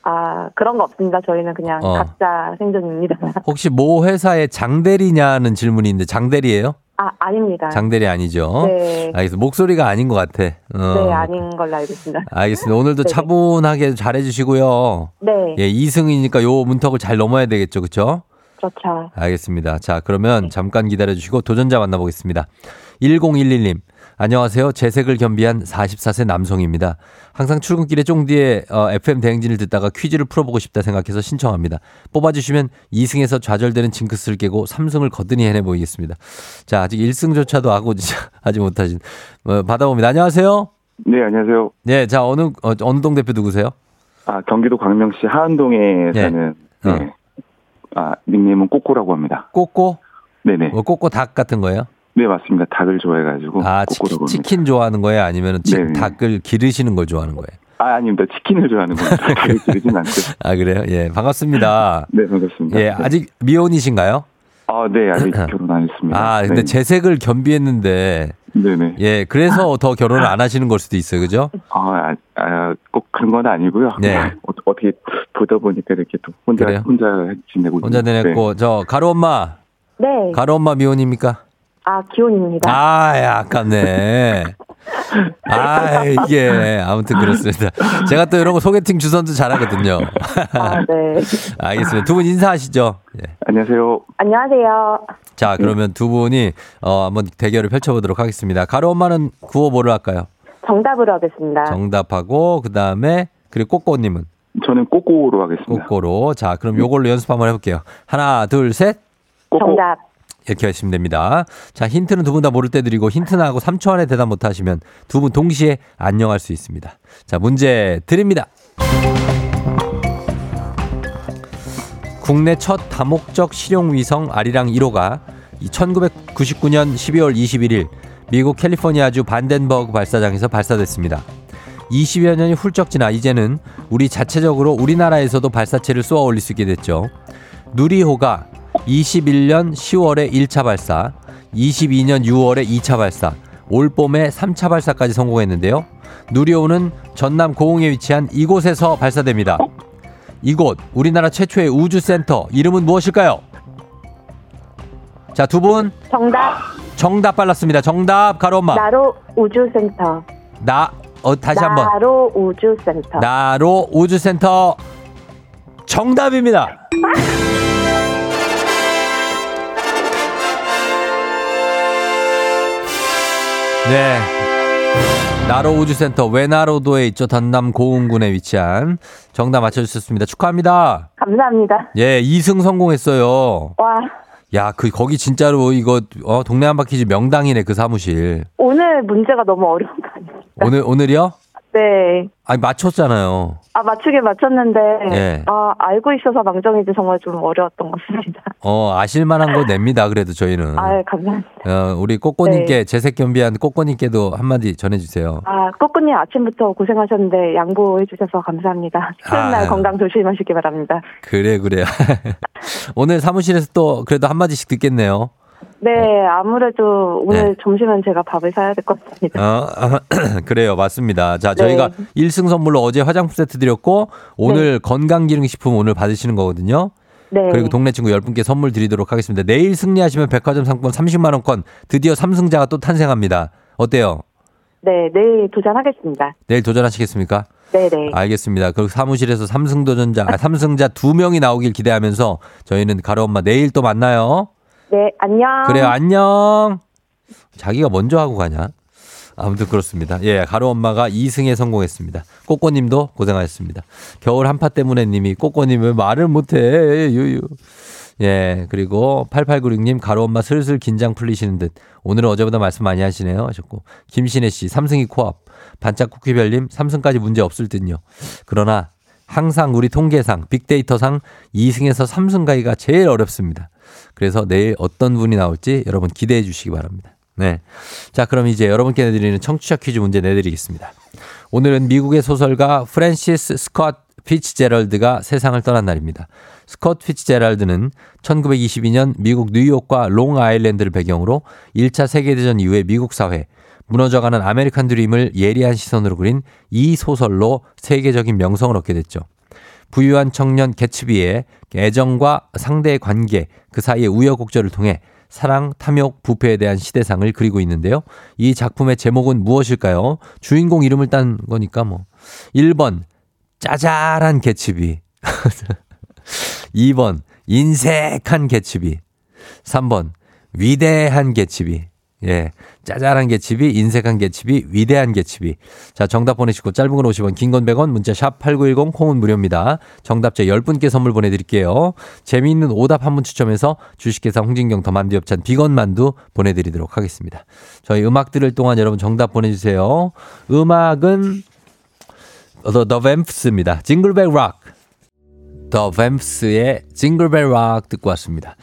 아, 그런 거 없습니다. 저희는 그냥 어. 각자 생존입니다. [laughs] 혹시 모 회사의 장대리냐는 질문이 있는데 장대리예요? 아, 아닙니다. 장대리 아니죠? 네. 알겠습니다. 목소리가 아닌 것 같아. 어. 네, 아닌 걸로 알고 있습니다. [laughs] 알겠습니다. 오늘도 네네. 차분하게 잘해주시고요. 네, 예, 2승이니까 요 문턱을 잘 넘어야 되겠죠, 그렇죠? 그렇죠. 알겠습니다. 자, 그러면 잠깐 기다려주시고 도전자 만나보겠습니다. 1011님. 안녕하세요. 재색을 겸비한 44세 남성입니다. 항상 출근길에 쫑디의 어, FM 대행진을 듣다가 퀴즈를 풀어보고 싶다 생각해서 신청합니다. 뽑아주시면 2승에서 좌절되는 징크스를 깨고 3승을 거뜬히 해내 보이겠습니다. 자, 아직 1승조차도 하고 [laughs] 하지 못하신 어, 받아봅니다. 안녕하세요. 네, 안녕하세요. 네, 자, 어느, 어, 어느 동 대표 누구세요? 아, 경기도 광명시 하안동에 네. 사는, 어. 네. 아, 닉네임은 꼬꼬라고 합니다. 꼬꼬? 네네. 뭐 꼬꼬 닭 같은 거예요? 네, 맞습니다. 닭을 좋아해가지고. 아, 치킨. 치킨 좋아하는 거예요? 아니면 네. 닭을 기르시는 걸 좋아하는 거예요? 아, 아닙니다. 치킨을 좋아하는 겁니다. [laughs] 닭을 기르진 않고요. 아, 그래요? 예, 반갑습니다. 네, 반갑습니다. 예, 아직 미혼이신가요? 아, 네, 아직 [clears throat] 결혼 안 했습니다. 아, 근데 네. 재색을 겸비했는데, 네네. 예, 그래서 [laughs] 더 결혼을 안 하시는 걸 수도 있어요, 그죠? 아, 아, 아, 꼭 그런 건 아니고요. 네. 어, 어떻게 보다 보니까 이렇게 또 혼자, 그래요? 혼자 지내고 혼자 있는데. 내냈고, 저, 가루 엄마, 네. 가루 엄마 미혼입니까? 아, 기혼입니다. 아, 야, 아깝네. [laughs] 아, 이게, 아무튼 그렇습니다. 제가 또 이런 거 소개팅 주선도 잘하거든요. 아, 네. [laughs] 알겠습니다. 두 분 인사하시죠. 예. 안녕하세요. 안녕하세요. 자, 그러면 두 분이, 어, 한번 대결을 펼쳐보도록 하겠습니다. 가루 엄마는 구호 뭐를 할까요? 정답으로 하겠습니다. 정답하고, 그 다음에, 그리고 꼬꼬님은 저는 꼬꼬로 하겠습니다. 꼬꼬로. 자, 그럼 요걸로 연습 한번 해볼게요. 하나, 둘, 셋. 꼬꼬. 정답. 이렇게 하시면 됩니다. 자, 힌트는 두 분 다 모를 때 드리고 힌트 나하고 3초 안에 대답 못 하시면 두 분 동시에 안녕할 수 있습니다. 자, 문제 드립니다. 국내 첫 다목적 실용 위성 아리랑 1호가 1999년 12월 21일 미국 캘리포니아주 반덴버그 발사장에서 발사됐습니다. 20여 년이 훌쩍 지나 이제는 우리 자체적으로 우리나라에서도 발사체를 쏘아 올릴 수 있게 됐죠. 누리호가 21년 10월에 1차 발사, 22년 6월에 2차 발사, 올 봄에 3차 발사까지 성공했는데요. 누리호는 전남 고흥에 위치한 이곳에서 발사됩니다. 이곳 우리나라 최초의 우주센터 이름은 무엇일까요? 자, 두 분 정답. 정답 빨랐습니다. 정답 가로 엄마. 나로 우주센터. 나 어, 다시 한번. 나로 우주센터. 나로 우주센터 정답입니다. [laughs] 네. 나로 우주센터 외나로도에 있죠. 전남 고흥군에 위치한 정답 맞춰주셨습니다. 축하합니다. 감사합니다. 예, 2승 성공했어요. 와, 야, 그 거기 진짜로 이거 어, 동네 한 바퀴즈 명당이네 그 사무실. 오늘 문제가 너무 어려운 거 아닙니까? 오늘 오늘이요? 네. 아니, 맞췄잖아요. 아, 맞추긴 맞췄는데, 예. 아, 알고 있어서 망정이지 정말 좀 어려웠던 것 같습니다. 어, 아실만한 거 냅니다. 그래도 저희는. 아, 감사합니다. 어, 우리 꼬꼬님께, 재색 겸비한 꼬꼬님께도 한마디 전해주세요. 아, 꼬꾸님 아침부터 고생하셨는데 양보해 주셔서 감사합니다. 쉬는 아. 날 건강 조심하시기 바랍니다. 그래, 그래. [laughs] 오늘 사무실에서 또 그래도 한마디씩 듣겠네요. 네, 아무래도 오늘 네. 점심은 제가 밥을 사야 될 것 같습니다. 어, [clears throat] 그래요. 맞습니다. 자, 저희가 네. 일 1승 선물로 어제 화장품 세트 드렸고, 오늘 건강기능식품 오늘 받으시는 거거든요. 네. 그리고 동네 친구 10분께 선물 드리도록 하겠습니다. 내일 승리하시면 백화점 상품 30만원권 드디어 3승자가 또 탄생합니다. 어때요? 네, 내일 도전하겠습니다. 내일 도전하시겠습니까? 네네. 알겠습니다. 그리고 사무실에서 삼승 도전자, 아, 삼승자 두 명이 나오길 기대하면서 저희는 가루 엄마 내일 또 만나요. 네, 안녕. 그래요. 안녕. 자기가 먼저 하고 가냐? 아무튼 그렇습니다. 예, 가루 엄마가 2승에 성공했습니다. 꼬꼬님도 고생하셨습니다. 겨울 한파 때문에 님이 꼬꼬님 왜 말을 못해? 유유. 예, 그리고 8896님 가루 엄마 슬슬 긴장 풀리시는 듯. 오늘은 어제보다 말씀 많이 하시네요. 하셨고. 김신혜 씨, 삼승이 코앞. 반짝 쿠키별님, 삼승까지 문제 없을 듯요. 그러나 항상 우리 통계상, 빅데이터상 2승에서 3승 가기가 제일 어렵습니다. 그래서 내일 어떤 분이 나올지 여러분 기대해 주시기 바랍니다. 네. 자, 그럼 이제 여러분께 내드리는 청취자 퀴즈 문제 내드리겠습니다. 오늘은 미국의 소설가 프랜시스 스콧 피츠제럴드가 세상을 떠난 날입니다. 스콧 피츠제럴드는 1922년 미국 뉴욕과 롱 아일랜드를 배경으로 1차 세계대전 이후의 미국 사회, 무너져가는 아메리칸 드림을 예리한 시선으로 그린 이 소설로 세계적인 명성을 얻게 됐죠. 부유한 청년 개츠비의 애정과 상대의 관계, 그 사이의 우여곡절을 통해 사랑, 탐욕, 부패에 대한 시대상을 그리고 있는데요. 이 작품의 제목은 무엇일까요? 주인공 이름을 딴 거니까 뭐. 1번, 짜잘한 개츠비. [laughs] 2번, 인색한 개츠비. 3번, 위대한 개츠비. 예. 짜잘한 개츠비, 인색한 개츠비, 위대한 개츠비. 자, 정답 보내시고 짧은 건 50원, 긴 건 100원, 문자 샵 8910, 콩은 무료입니다. 정답자 10분께 선물 보내드릴게요. 재미있는 오답 한 분 추첨해서 주식회사 홍진경 더 만두 엽찬 비건 만두 보내드리도록 하겠습니다. 저희 음악 들을 동안 여러분 정답 보내주세요. 음악은 The, The Vamps입니다. 징글벨 락. 더 뱀스의 징글벨 락 듣고 왔습니다.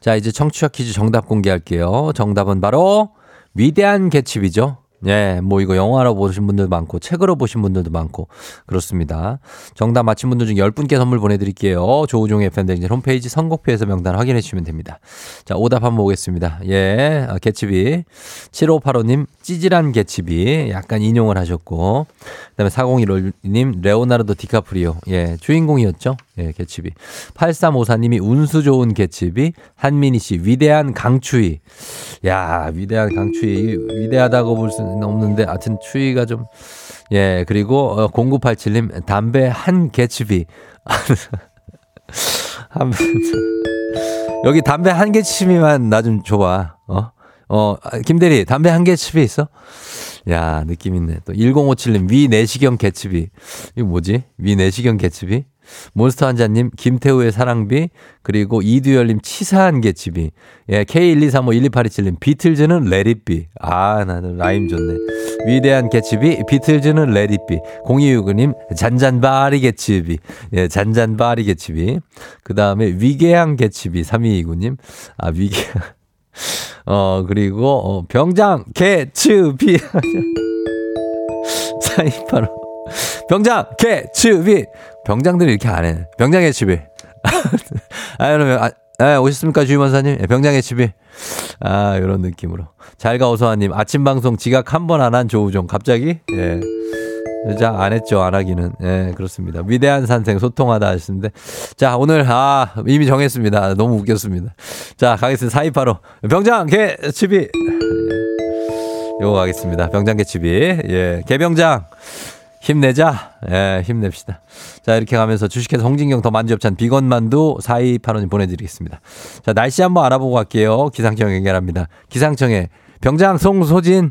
자, 이제 청취자 퀴즈 정답 공개할게요. 정답은 바로 위대한 개츠비죠. 예, 뭐 이거 영화로 보신 분들도 많고 책으로 보신 분들도 많고 그렇습니다. 정답 맞힌 분들 중 10분께 선물 보내드릴게요. 조우종 의 팬데믹 홈페이지 선곡표에서 명단 확인해 주시면 됩니다. 자, 오답 한번 보겠습니다. 예, 아, 개츠비. 7585님, 찌질한 개츠비. 약간 인용을 하셨고. 그 다음에 4015님, 레오나르도 디카프리오. 예, 주인공이었죠. 예, 개츠비. 8354님이 운수 좋은 개츠비. 한민희 씨, 위대한 강추위. 야, 위대한 강추위. 위대하다고 볼 수는 없는데, 하여튼 추위가 좀, 예, 그리고 어, 0987님, 담배 한 개츠비. [laughs] 한, 여기 담배 한 개츠비만 나 좀 줘봐. 어? 어, 아, 김대리, 담배 한 개츠비 있어? 야, 느낌 있네. 또 1057님, 위 내시경 개츠비. 이거 뭐지? 위 내시경 개츠비? 몬스터 한자님, 김태우의 사랑비, 그리고 이두열님, 치사한 개츠비. 예, K123512827님, 비틀즈는 Let It Be. 아, 나는 rhyme 좋네. 위대한 개츠비, 비틀즈는 Let It Be. 0269님, 잔잔바리 개츠비. 예, 잔잔바리 개츠비. 그 다음에 위계양 개츠비, 3229님. 아, 위계양. 어, 그리고, 어, 병장, 개츠비. 4285. [laughs] 병장, 개츠비. 병장들이 이렇게 안 해. 병장의 집이. [laughs] 아, 여러분, 아, 아, 오셨습니까, 주임원사님? 예, 병장의 집이. 아, 이런 느낌으로. 잘가 오서아님, 아침 방송 지각 한 번 안 한 조우종. 갑자기? 예. 자, 안 했죠, 안 하기는. 예, 그렇습니다. 위대한 산생, 소통하다 하셨는데. 자, 오늘, 아, 이미 정했습니다. 너무 웃겼습니다. 자, 가겠습니다. 4285. 병장, 개. 예. 요거 가겠습니다. 병장, 개, 집이. 예, 개병장. 힘내자. 예, 힘냅시다. 자, 이렇게 가면서 주식회사 홍진경 더 만두엽찬 비건 만두 4285님 보내드리겠습니다. 자, 날씨 한번 알아보고 갈게요. 기상청 연결합니다. 기상청에 병장 송소진.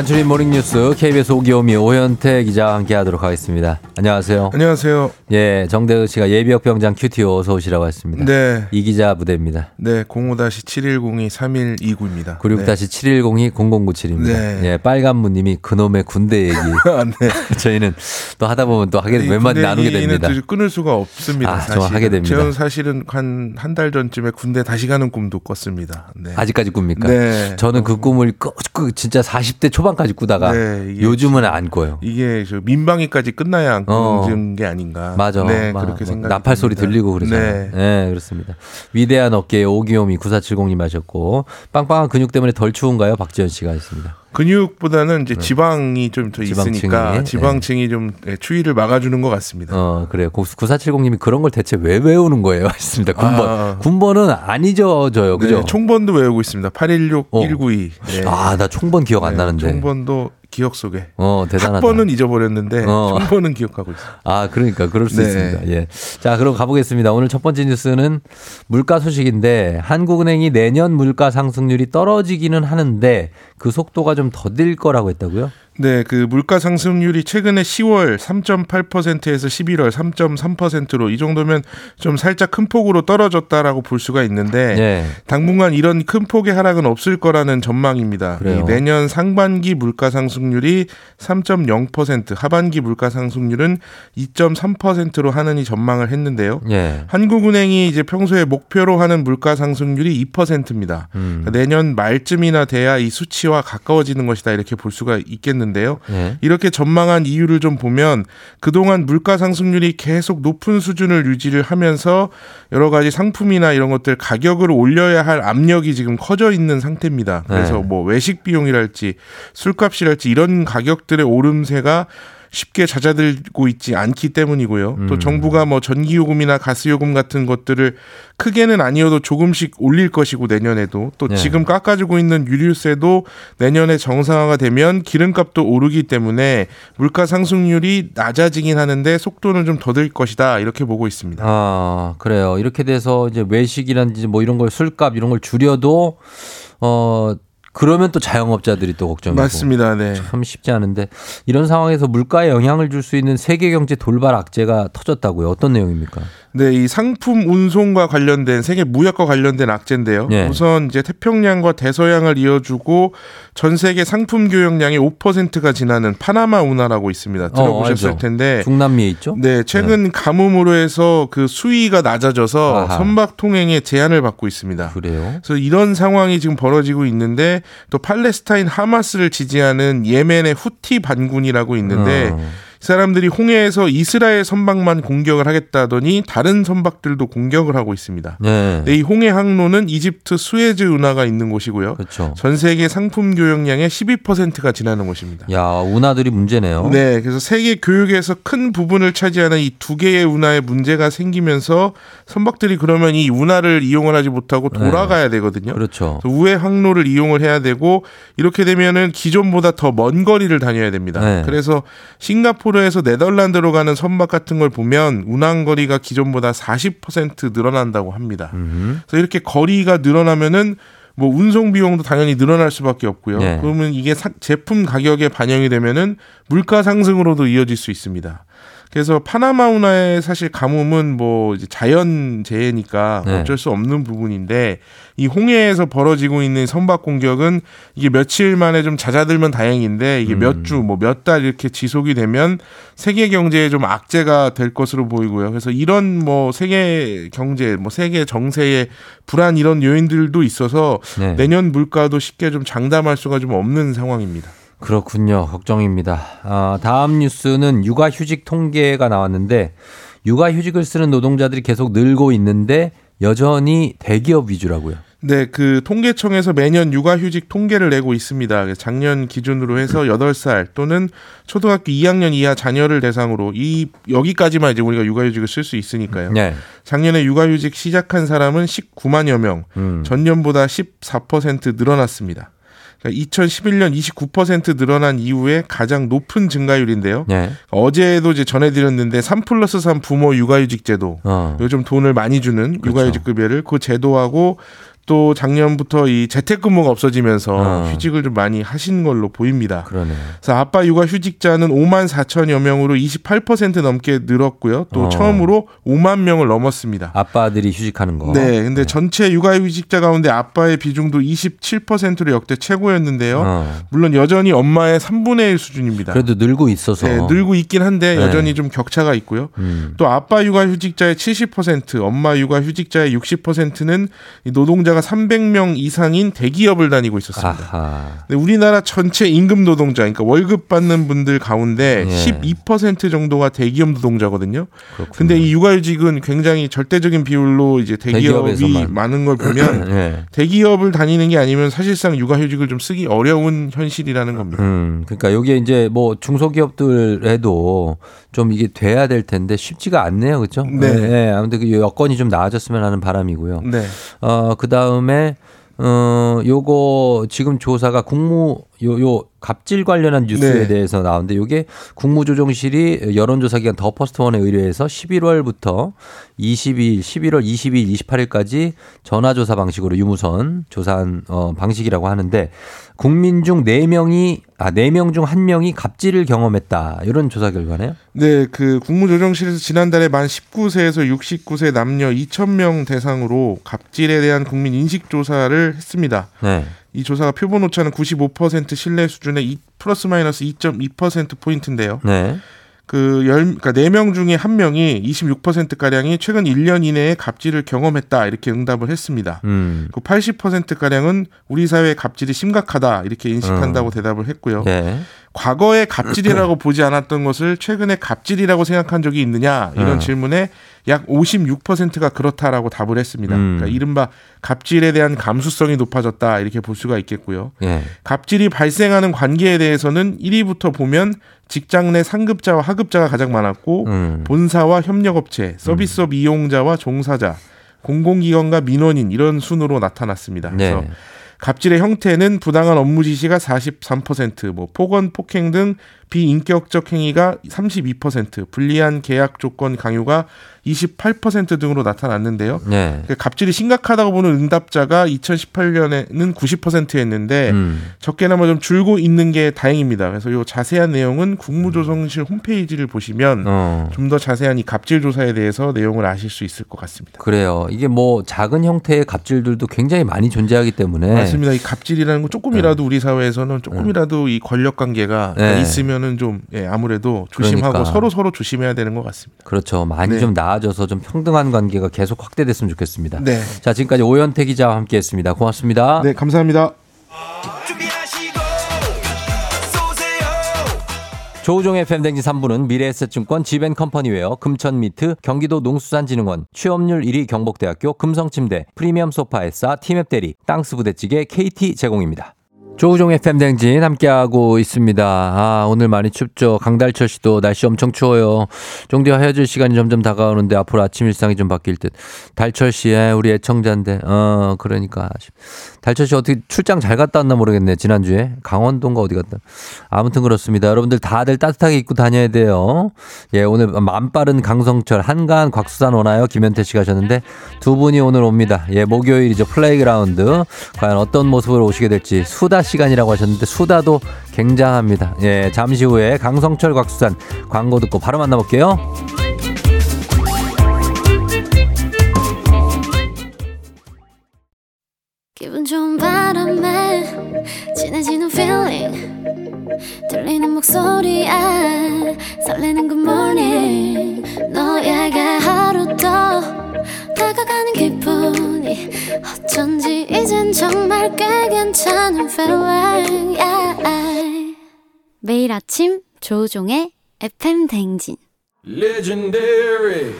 간추린 모닝뉴스 KBS 오기오미 오현태 기자와 함께하도록 하겠습니다. 안녕하세요. 안녕하세요. 예, 정대우 씨가 예비역 병장 큐티오 어서 오시라고 했습니다. 네. 이기자 부대입니다. 네, 05-7102-3129입니다. 96-7102-0097입니다. 네. 예, 빨간무님이 그놈의 군대 얘기. [laughs] 아, 네. [laughs] 저희는 또 하다 보면 또 하게 이 웬만히 군대 나누게 됩니다. 또 끊을 수가 없습니다. 아, 사실. 정말 하게 됩니다. 저는 사실은 한 한 달 전쯤에 군대 다시 가는 꿈도 꿨습니다. 네. 아직까지 꿉니까? 네. 저는 그 꿈을 꾸, 꾸- 진짜 40대 초반 까지 꾸다가 네, 요즘은 안 꿔요. 이게 저 민방위까지 끝나야 안 어. 끊는 게 아닌가. 맞아. 네, 마- 그렇게 뭐 생각. 나팔 소리 들리고 그러잖아요. 네. 네. 그렇습니다. 위대한 어깨에 오기요미 9470님 하셨고 빵빵한 근육 때문에 덜 추운가요? 박지현 씨가 했습니다. 근육보다는 이제 지방이 좀더 네. 지방층이, 있으니까 네. 지방층이 좀 예, 추위를 막아주는 것 같습니다. 어, 그래요. 9470님이 그런 걸 대체 왜 외우는 거예요? [laughs] 하셨습니다. 군번. 아. 군번은 안 잊어져요. 그죠? 네, 총번도 외우고 있습니다. 816 어. 192. 네. 아, 나 총번 기억 안 네, 나는데. 총번도 기억 속에. 어, 대단하다. 학번은 잊어버렸는데 어. 총번은 기억하고 있어요. 아, 그러니까 그럴 수 네. 있습니다. 예. 자, 그럼 가보겠습니다. 오늘 첫 번째 뉴스는 물가 소식인데 한국은행이 내년 물가 상승률이 떨어지기는 하는데 그 속도가 좀 더딜 거라고 했다고요? 네, 그 물가 상승률이 최근에 10월 3.8%에서 11월 3.3%로 이 정도면 좀 살짝 큰 폭으로 떨어졌다라고 볼 수가 있는데 예. 당분간 이런 큰 폭의 하락은 없을 거라는 전망입니다. 그래요. 이 내년 상반기 물가 상승률이 3.0%, 하반기 물가 상승률은 2.3%로 하느니 전망을 했는데요. 예. 한국은행이 이제 평소에 목표로 하는 물가 상승률이 2%입니다. 음. 내년 말쯤이나 돼야 이 수치와 가까워지는 것이다 이렇게 볼 수가 있겠는데 요. 예. 이렇게 전망한 이유를 좀 보면 그동안 물가 상승률이 계속 높은 수준을 유지를 하면서 여러 가지 상품이나 이런 것들 가격을 올려야 할 압력이 지금 커져 있는 상태입니다. 그래서 네. 뭐 외식 비용이랄지 술값이랄지 이런 가격들의 오름세가 쉽게 잦아들고 있지 않기 때문이고요. 또 음. 정부가 뭐 전기요금이나 가스요금 같은 것들을 크게는 아니어도 조금씩 올릴 것이고 내년에도 또 네. 지금 깎아주고 있는 유류세도 내년에 정상화가 되면 기름값도 오르기 때문에 물가 상승률이 낮아지긴 하는데 속도는 좀 더딜 것이다 이렇게 보고 있습니다. 아, 그래요. 이렇게 돼서 이제 외식이라든지 뭐 이런 걸 술값 이런 걸 줄여도 어 그러면 또 자영업자들이 또 걱정이고 맞습니다. 네. 참 쉽지 않은데 이런 상황에서 물가에 영향을 줄 수 있는 세계 경제 돌발 악재가 터졌다고요. 어떤 내용입니까? 네, 이 상품 운송과 관련된 세계 무역과 관련된 악재인데요. 예. 우선 이제 태평양과 대서양을 이어주고 전 세계 상품 교역량의 5%가 지나는 파나마 운하라고 있습니다. 들어보셨을 알죠. 텐데. 중남미에 있죠? 네, 최근 가뭄으로 해서 그 수위가 낮아져서 아하. 선박 통행에 제한을 받고 있습니다. 그래요. 그래서 이런 상황이 지금 벌어지고 있는데 또 팔레스타인 하마스를 지지하는 예멘의 후티 반군이라고 있는데 어. 이 사람들이 홍해에서 이스라엘 선박만 공격을 하겠다더니 다른 선박들도 공격을 하고 있습니다. 네. 네, 이 홍해 항로는 이집트 수에즈 운하가 있는 곳이고요. 그렇죠. 전 세계 상품 교역량의 12%가 지나는 곳입니다. 야, 운하들이 문제네요. 네, 그래서 세계 교육에서 큰 부분을 차지하는 이 두 개의 운하에 문제가 생기면서 선박들이 그러면 이 운하를 이용을 하지 못하고 돌아가야 되거든요. 그렇죠. 우회 항로를 이용을 해야 되고 이렇게 되면은 기존보다 더 먼 거리를 다녀야 됩니다. 네. 그래서 싱가포르 에서 네덜란드로 가는 선박 같은 걸 보면 운항 거리가 기존보다 40% 늘어난다고 합니다. 음. 그래서 이렇게 거리가 늘어나면은 뭐 운송 비용도 당연히 늘어날 수밖에 없고요. 네. 그러면 이게 사- 제품 가격에 반영이 되면은 물가 상승으로도 이어질 수 있습니다. 그래서 파나마 운하의 사실 가뭄은 뭐 이제 자연 재해니까 네. 어쩔 수 없는 부분인데 이 홍해에서 벌어지고 있는 선박 공격은 이게 며칠 만에 좀 잦아들면 다행인데 이게 음. 몇주 뭐 몇 달 이렇게 지속이 되면 세계 경제에 좀 악재가 될 것으로 보이고요. 그래서 이런 뭐 세계 경제 뭐 세계 정세의 불안 이런 요인들도 있어서 네. 내년 물가도 쉽게 좀 장담할 수가 좀 없는 상황입니다. 그렇군요. 걱정입니다. 아, 다음 뉴스는 육아휴직 통계가 나왔는데 육아휴직을 쓰는 노동자들이 계속 늘고 있는데 여전히 대기업 위주라고요. 네, 그 통계청에서 매년 육아휴직 통계를 내고 있습니다. 작년 기준으로 해서 8살 또는 초등학교 2학년 이하 자녀를 대상으로 이 여기까지만 이제 우리가 육아휴직을 쓸 수 있으니까요. 네. 작년에 육아휴직 시작한 사람은 19만여 명, 음. 전년보다 14% 늘어났습니다. 그러니까 2011년 29% 늘어난 이후에 가장 높은 증가율인데요. 네. 어제도 이제 전해드렸는데 3 플러스 3 부모 육아휴직 제도 어. 요즘 돈을 많이 주는 그렇죠. 육아휴직 급여를 그 제도하고 또 작년부터 이 재택근무가 없어지면서 어. 휴직을 좀 많이 하신 걸로 보입니다. 그러네. 그래서 아빠 육아 휴직자는 5만 4천여 명으로 28% 넘게 늘었고요. 또 어. 처음으로 5만 명을 넘었습니다. 아빠들이 휴직하는 거. 네, 근데 전체 육아 휴직자 가운데 아빠의 비중도 27%로 역대 최고였는데요. 어. 물론 여전히 엄마의 3분의 1 수준입니다. 그래도 늘고 있어서. 네, 늘고 있긴 한데 네. 여전히 좀 격차가 있고요. 음. 또 아빠 육아 휴직자의 70%, 엄마 육아 휴직자의 60%는 노동자가 300명 이상인 대기업을 다니고 있었습니다. 아하. 근데 우리나라 전체 임금 노동자, 그러니까 월급 받는 분들 가운데 예. 12% 정도가 대기업 노동자거든요. 그렇군요. 근데 이 육아휴직은 굉장히 절대적인 비율로 이제 대기업이 대기업에서만. 많은 걸 보면 [laughs] 예. 대기업을 다니는 게 아니면 사실상 육아휴직을 좀 쓰기 어려운 현실이라는 겁니다. 음, 그러니까 여기에 이제 뭐 중소기업들에도 좀 이게 돼야 될 텐데 쉽지가 않네요, 그렇죠? 네. 아무튼 그 여건이 좀 나아졌으면 하는 바람이고요. 네. 어, 그 다음에 어, 요거 지금 조사가 국무 요, 요 갑질 관련한 뉴스에 네. 대해서 나오는데 요게 국무조정실이 여론조사기관 더 퍼스트원에 의뢰해서 11월부터 22일, 11월 22일, 28일까지 전화조사 방식으로 유무선 조사한 어, 방식이라고 하는데 국민 중 4명이 아, 4명 중 1명이 갑질을 경험했다. 이런 조사 결과네요. 네, 그 국무조정실에서 지난달에 만 19세에서 69세 남녀 2,000명 대상으로 갑질에 대한 국민 인식 조사를 했습니다. 네. 이 조사가 표본 오차는 95% 신뢰 수준의 이- 플러스 마이너스 2.2% 포인트인데요. 네. 그 열, 그러니까 4명 중에 1명이 26%가량이 최근 1년 이내에 갑질을 경험했다 이렇게 응답을 했습니다. 음. 그 80%가량은 우리 사회의 갑질이 심각하다 이렇게 인식한다고 대답을 했고요. 네. 과거에 갑질이라고 [clears throat] 보지 않았던 것을 최근에 갑질이라고 생각한 적이 있느냐 이런 음. 질문에 약 56%가 그렇다라고 답을 했습니다. 음. 그러니까 이른바 갑질에 대한 감수성이 높아졌다 이렇게 볼 수가 있겠고요. 예. 갑질이 발생하는 관계에 대해서는 1위부터 보면 직장 내 상급자와 하급자가 가장 많았고 음. 본사와 협력업체, 서비스업 이용자와 종사자, 공공기관과 민원인 이런 순으로 나타났습니다. 그래서 네. 갑질의 형태는 부당한 업무 지시가 43%, 뭐 폭언, 폭행 등 비인격적 행위가 32%, 불리한 계약 조건 강요가 28% 등으로 나타났는데요. 네. 그러니까 갑질이 심각하다고 보는 응답자가 2018년에는 90%였는데 음. 적게나마 좀 줄고 있는 게 다행입니다. 그래서 이 자세한 내용은 국무조정실 홈페이지를 보시면 어. 좀더 자세한 이 갑질 조사에 대해서 내용을 아실 수 있을 것 같습니다. 그래요. 이게 뭐 작은 형태의 갑질들도 굉장히 많이 존재하기 때문에 맞습니다. 이 갑질이라는 건 조금이라도 우리 사회에서는 조금이라도 이 권력 관계가 네. 있으면 은 좀 예, 아무래도 조심하고 그러니까. 서로 서로 조심해야 되는 것 같습니다. 그렇죠. 많이 네. 좀 나아져서 좀 평등한 관계가 계속 확대됐으면 좋겠습니다. 네. 자, 지금까지 오현태 기자와 함께했습니다. 고맙습니다. 네, 감사합니다. 조우종의 팬댕지 3부는 미래에셋증권 지벤컴퍼니웨어 금천미트 경기도 농수산진흥원 취업률 1위 경북대학교 금성침대 프리미엄 소파에싸 티맵대리 땅스부대찌개 KT 제공입니다. 조우종의 팬댕진 함께하고 있습니다. 아, 오늘 많이 춥죠. 강달철 씨도 날씨 엄청 추워요. 쫑디와 헤어질 시간이 점점 다가오는데 앞으로 아침 일상이 좀 바뀔 듯. 달철 씨, 에, 우리 애청자인데, 어, 그러니까. 달철 씨 어떻게 출장 잘 갔다 왔나 모르겠네. 지난주에. 강원도인가 어디 갔다. 아무튼 그렇습니다. 여러분들 다들 따뜻하게 입고 다녀야 돼요. 예, 오늘 말 빠른 강성철, 한가한 곽수산 오나요? 김현태 씨가 하셨는데 두 분이 오늘 옵니다. 예, 목요일이죠. 플레이그라운드. 과연 어떤 모습으로 오시게 될지 수다 시간이라고 하셨는데 수다도 굉장합니다. 예, 잠시 후에 강성철 곽수산 광고 듣고 바로 만나볼게요. 기분 좋은 바람에 진해지는 feeling 들리는 목소리에 설레는 good morning 너에게 하루 더 다가가는 기분이 어쩐지 이젠 정말 꽤 괜찮은 feeling yeah. 매일 아침 조종의 FM 댕진 Legendary.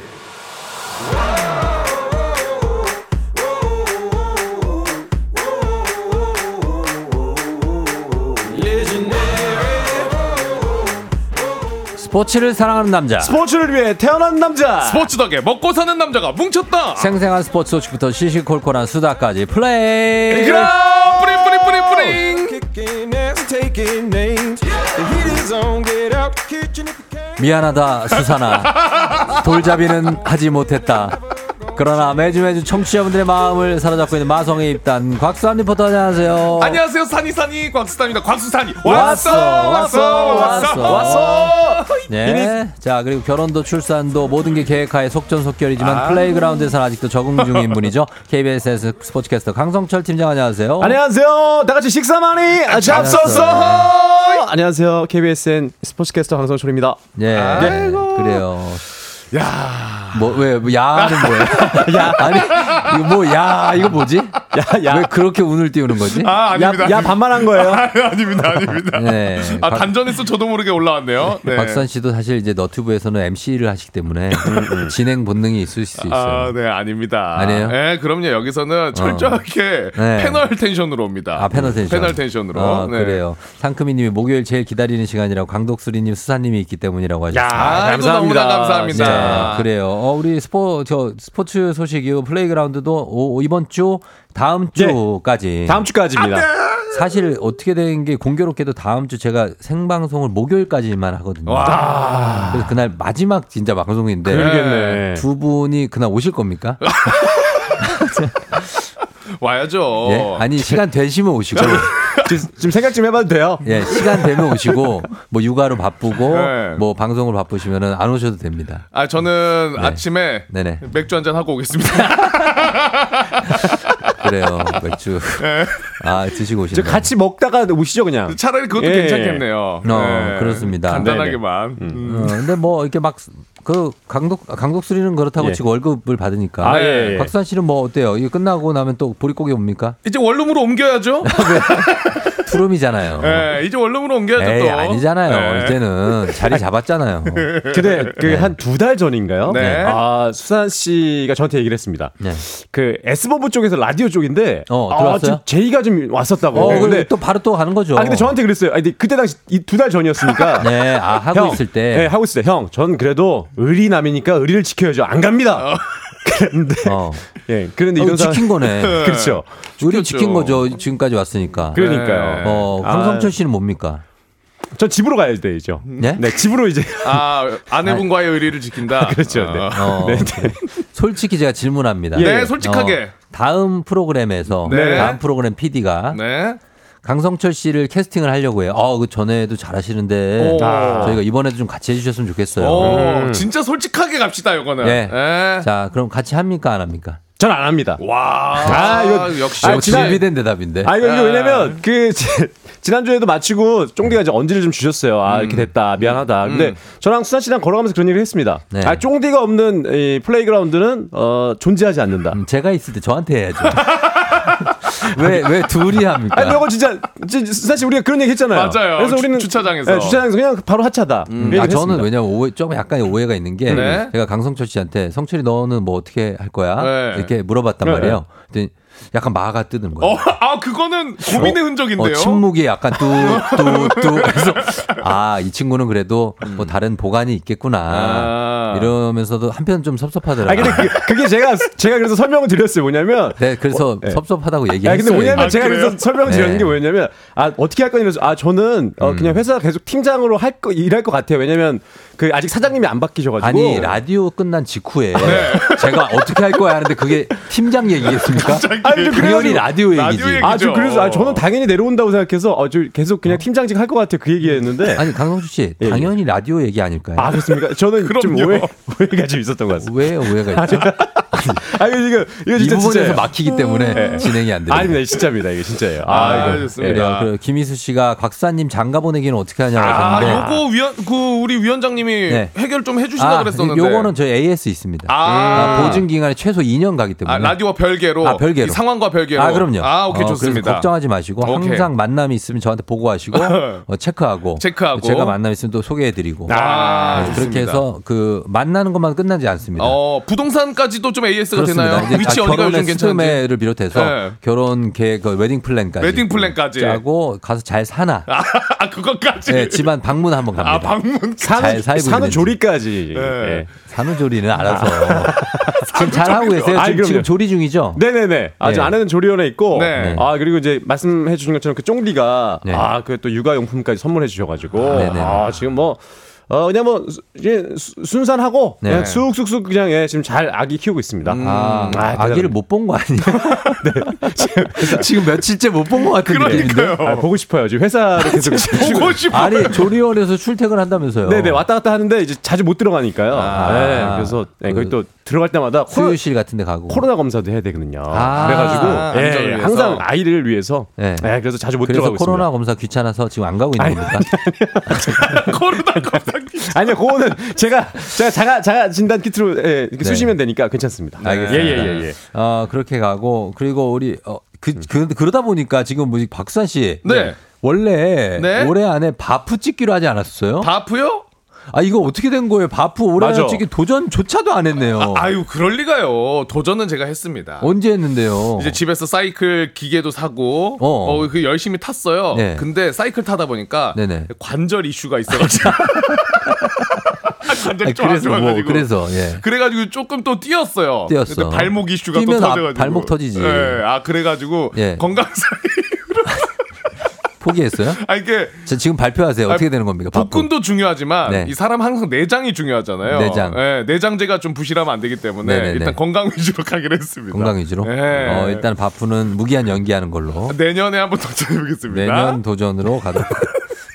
스포츠를 사랑하는 남자. 스포츠를 위해 태어난 남자. 스포츠 덕에 먹고 사는 남자가 뭉쳤다. 생생한 스포츠 소식부터 시시콜콜한 수다까지 플레이. 그라 뿌링 뿌링 뿌링 뿌링. 미안하다 수산아 돌잡이는 하지 못했다 그러나 매주 매주 청취자분들의 마음을 사로잡고 있는 마성의 입담 곽수산 리포터 안녕하세요. 안녕하세요 산이산이 곽수산입니다 곽수산이 왔어, 왔어 왔어, 왔어 왔어. 왔어 네. 자, 그리고 결혼도 출산도 모든 게 계획하에 속전속결이지만 아. 플레이그라운드에서는 아직도 적응 중인 분이죠. [laughs] KBS 스포츠캐스터 강성철 팀장 안녕하세요. 안녕하세요. 다 같이 식사 많이 잡섰어. 안녕하세요. KBSN 스포츠캐스터 강성철입니다. 예. 네. 그래요. 야 뭐, 왜, 뭐, 야는 뭐야? [laughs] 야. 아니, 이거 뭐, 야, 이거 뭐지? 야, 야. 왜 그렇게 운을 띄우는 거지? 아, 야, 아닙니다. 야 반말한 거예요. 아, 아닙니다, 아닙니다. [laughs] 네. 아, 박- 단전에서 저도 모르게 올라왔네요. 네. 박수환 씨도 사실 이제 너튜브에서는 MC를 하시기 때문에 진행 본능이 있을 수 있어요. 아, 네, 아닙니다. 아니에요? 네, 그럼요. 여기서는 철저하게 네. 패널 텐션으로 옵니다. 아, 패널 텐션. 패널 텐션으로. 아, 네. 그래요. 상크미 님이 목요일 제일 기다리는 시간이라고 강독수리 님 수산 님이 있기 때문이라고 하셨어요. 아, 아이고, 감사합니다. 너무나 감사합니다. 네, 그래요. 어, 우리 스포 저 스포츠 소식이요. 플레이그라운드도 오- 오- 이번 주 다음 주까지. 다음 주까지입니다. 사실 어떻게 된 게 공교롭게도 다음 주 제가 생방송을 목요일까지만 하거든요. 와. 그래서 그날 마지막 진짜 방송인데 그러겠네. 두 분이 그날 오실 겁니까? [laughs] 와야죠. 예? 아니 시간 되시면 오시고 지금, 지금 생각 좀 해봐도 돼요. 예 시간 되면 오시고 뭐 육아로 바쁘고 네. 뭐 방송으로 바쁘시면은 안 오셔도 됩니다. 아, 저는 네. 아침에 네네 맥주 한 잔 하고 오겠습니다. [laughs] 그래요 맥주 아 드시고 저 오시네요. 같이 먹다가 오시죠 그냥. 차라리 그것도 예. 괜찮겠네요. 어, 네. 그렇습니다. 간단하게만. 음. 어, 근데 뭐 이렇게 막 그 강독 강독수리는 그렇다고 예. 치고 월급을 받으니까. 아, 예, 예. 박수환 씨는 뭐 어때요? 이거 끝나고 나면 또 보릿고개 옵니까? 이제 원룸으로 옮겨야죠. [laughs] 투룸이잖아요. 네, 이제 원룸으로 옮겨야죠 에이 또. 아니잖아요. 네. 이제는 자리 잡았잖아요. [laughs] 근데 그 한 두 달 전인가요? 네. 아 수산 씨가 저한테 얘기를 했습니다. 네. 그 S본부 쪽에서 라디오 쪽 인데 어, 아, 들어왔어요? 좀 제의가 좀 왔었다고. 어, 근데 또 바로 또 가는 거죠. 아 근데 저한테 그랬어요. 아니 근데 그때 당시 두 달 전이었으니까. [laughs] 네, 아 하고 있을 때. 네, 하고 있을 때 형, 전 그래도 의리남이니까 의리를 지켜야죠. 안 갑니다. [laughs] 그런데 어. 예, 그런데 어, 이런 지킨 거네. [laughs] 그렇죠. 우리. 지킨 거죠. 지금까지 왔으니까. 그러니까요. 어, 아. 강성철 씨는 뭡니까? 저 집으로 가야 되죠. 네? 네, 집으로 이제 아, 아내분과의 의리를 지킨다. 그렇죠. 네. 어. 어, 네, 네. 솔직히 제가 질문합니다. 네, 솔직하게. 어, 다음 프로그램에서 네. 다음 프로그램 PD가 네. 강성철 씨를 캐스팅을 하려고 해요. 어, 그 전에도 잘하시는데 오. 아. 저희가 이번에도 좀 같이 해주셨으면 좋겠어요. 오, 음. 진짜 솔직하게 갑시다, 이거는. 예. 예. 자, 그럼 같이 합니까 안 합니까? 전 안 합니다. 와. 아, 이거- 역시. 아, 아, 지난- 준비된 대답인데. 아, 이거, 이거 아. 왜냐면, 그, 지- 지난주에도 마치고, 쫑디가 이제 언질을 좀 주셨어요. 아, 이렇게 됐다. 미안하다. 근데 음. 저랑 수산 씨랑 걸어가면서 그런 얘기를 했습니다. 네. 아, 쫑디가 없는 이 플레이그라운드는, 어, 존재하지 않는다. 음, 제가 있을 때 저한테 해야죠. [laughs] 왜, 왜 둘이 합니까? 아니, 이거 진짜, 진짜 씨 우리가 그런 얘기 했잖아요. 맞아요. 그래서 주- 우리는. 주 차장에서. 네, 주차장에서 그냥 바로 하차다. 그 음, 아, 저는. 왜냐면 오해, 좀 약간의 오해가 있는 게 네. 제가 강성철 씨한테 성철이 너는 뭐 어떻게 할 거야? 네. 이렇게 물어봤단 네. 말이에요. 그랬더니 약간 마가 뜨는 거예요. 어, 아, 그거는 고민의 흔적인데요. 어, 침묵이 약간 뚜뚜뚜 그래서 아이 친구는 그래도 뭐 다른 보관이 있겠구나 아. 이러면서도 한편 좀 아, 섭섭하더라고요. 근데 그, 게 제가, 제가 그래서 설명을 드렸어요. 뭐냐면, 네, 그래서 네. 섭섭하다고 아 얘기했어요. 근데 뭐냐면 아, 제가 그래요? 그래서 설명을 드렸는 네. 게 뭐냐면 아 어떻게 할 거냐면서 아 저는 어, 그냥 회사 계속 팀장으로 할 거 일할 것 같아요 왜냐면 그 아직 사장님이 안 바뀌셔가지고 아니 라디오 끝난 직후에 네. 제가 어떻게 할 거야 하는데 그게 팀장 얘기겠습니까? 아니, 좀 당연히 라디오 라디오 얘기지. 얘기- 아저 얘기죠. 그래서 아, 저는 당연히 내려온다고 생각해서 어, 저 계속 그냥 팀장직 할 것 같아요 그 얘기했는데 [laughs] 아니 강성수 씨 예, 예. 당연히 라디오 얘기 아닐까요? 아 그렇습니까 저는 좀 그럼요. 오해 오해가 좀 있었던 것 같습니다 왜 오해가 있죠? 아 이거 이거 이거 이 진짜 부분에서 진짜예요. 막히기 때문에 네. 진행이 안 돼요. 아닙니다 진짜입니다 이게 진짜예요 아, 아, 이거. 좋습니다. 그리고 김희수 씨가 곽사님 장가 보내기는 어떻게 하냐고 아, 하셨는데 요거 위원, 그, 우리 위원장님이 네. 해결 좀 해주신다 아, 그랬었는데. 요거는 저희 AS 있습니다. 아. 아, 보증 기간이 최소 2년 가기 때문에. 아, 라디오와 별개로. 아, 별개로. 이 상황과 별개로. 아, 그럼요. 아, 오케이, 어, 좋습니다. 걱정하지 마시고 오케이. 항상 만남이 있으면 저한테 보고하시고 [laughs] 어, 체크하고 체크하고. 제가 만남 있으면 또 소개해드리고 아, 네, 그렇게 좋습니다. 해서 그 만나는 것만 끝나지 않습니다. 어, 부동산까지도 좀 AS가 그렇습니다. 되나요? 이제 위치 아, 어디가 요즘 괜찮은지. 스트메를 비롯해서 네. 결혼 계획, 그 웨딩 플랜까지 웨딩 플랜까지. 짜고 가서 잘 사나. 아, [laughs] 그것까지. 네, 집안 방문 한번 갑니다. 아, 방문. 잘 살고 있는지. 산후조리까지 네. 예. 산후조리는 알아서 지금 잘 하고 계세요. 아니, 지금. 지금 조리 중이죠. 네네네. 아직 네. 아내는 조리원에 있고. 네. 아 그리고 이제 말씀해 주신 것처럼 그 쫑디가 네. 아그 또 육아용품까지 선물해 주셔가지고 네네네. 아 지금 뭐 어 그냥 뭐 수- 순산하고 네. 그냥 쑥쑥쑥 그냥 예, 지금 잘 아기 키우고 있습니다. 아, 아, 아기를 못 본 거 아니에요? [laughs] [laughs] 지금 며칠째 못 본 것 같은 느낌인데. 아, 보고 싶어요. 지금 회사를 계속 보고 싶어. 아니 조리원에서 출퇴근한다면서요? 네네 왔다 갔다 하는데 이제 자주 못 들어가니까요. 아. 네, 그래서 네, 거기 또 들어갈 때마다 코로, 수유실 같은 데 가고. 코로나 검사도 해야 되거든요. 아. 그래가지고 아, 예. 항상 아이를 위해서 네. 네, 그래서 자주 못 그래서 들어가고 코로나 있습니다. 검사 귀찮아서 지금 안 가고 있는 겁니까? [laughs] 코로나 검사 아니요, 그거는 제가 제가 자가 자가 진단 키트로 예, 이렇게 네. 쑤시면 되니까 괜찮습니다. 알겠습니다. 예예 예 예. 어, 그렇게 가고 그리고 우리 어, 그, 그 그러다 보니까 지금 뭐지 박수환 씨. 네. 원래 네? 올해 안에 바프 찍기로 하지 않았어요? 바프요? 아 이거 어떻게 된 거예요? 바프. 찍기 도전조차도 안 했네요. 아 유 그럴 리가요. 도전은 제가 했습니다. 언제 했는데요? 이제 집에서 사이클 기계도 사고 어. 어, 그 열심히 탔어요. 네. 근데 사이클 타다 보니까 네네. 관절 이슈가 있어가지고 [laughs] 관절이 아니, 좀안 그래서 뭐 그래서 예. 그래가지고 조금 또 뛰었어요. 뛰었어. 발목 이슈가 또 앞- 터져가지고 발목 터지지. 네. 아 그래가지고 예. 건강상이 [laughs] 포기했어요? [laughs] 아 이게 자, 지금 발표하세요. 어떻게 되는 겁니까? 복근도 중요하지만 네. 이 사람 항상 내장이 중요하잖아요. 내장. 네, 내장제가 좀 부실하면 안 되기 때문에 네네네. 일단 건강 위주로 [laughs] 가기로 했습니다. 건강 위주로. 네. 어, 일단 바프는 무기한 연기하는 걸로. 내년에 한번 도전해보겠습니다. 내년 도전으로 가도록.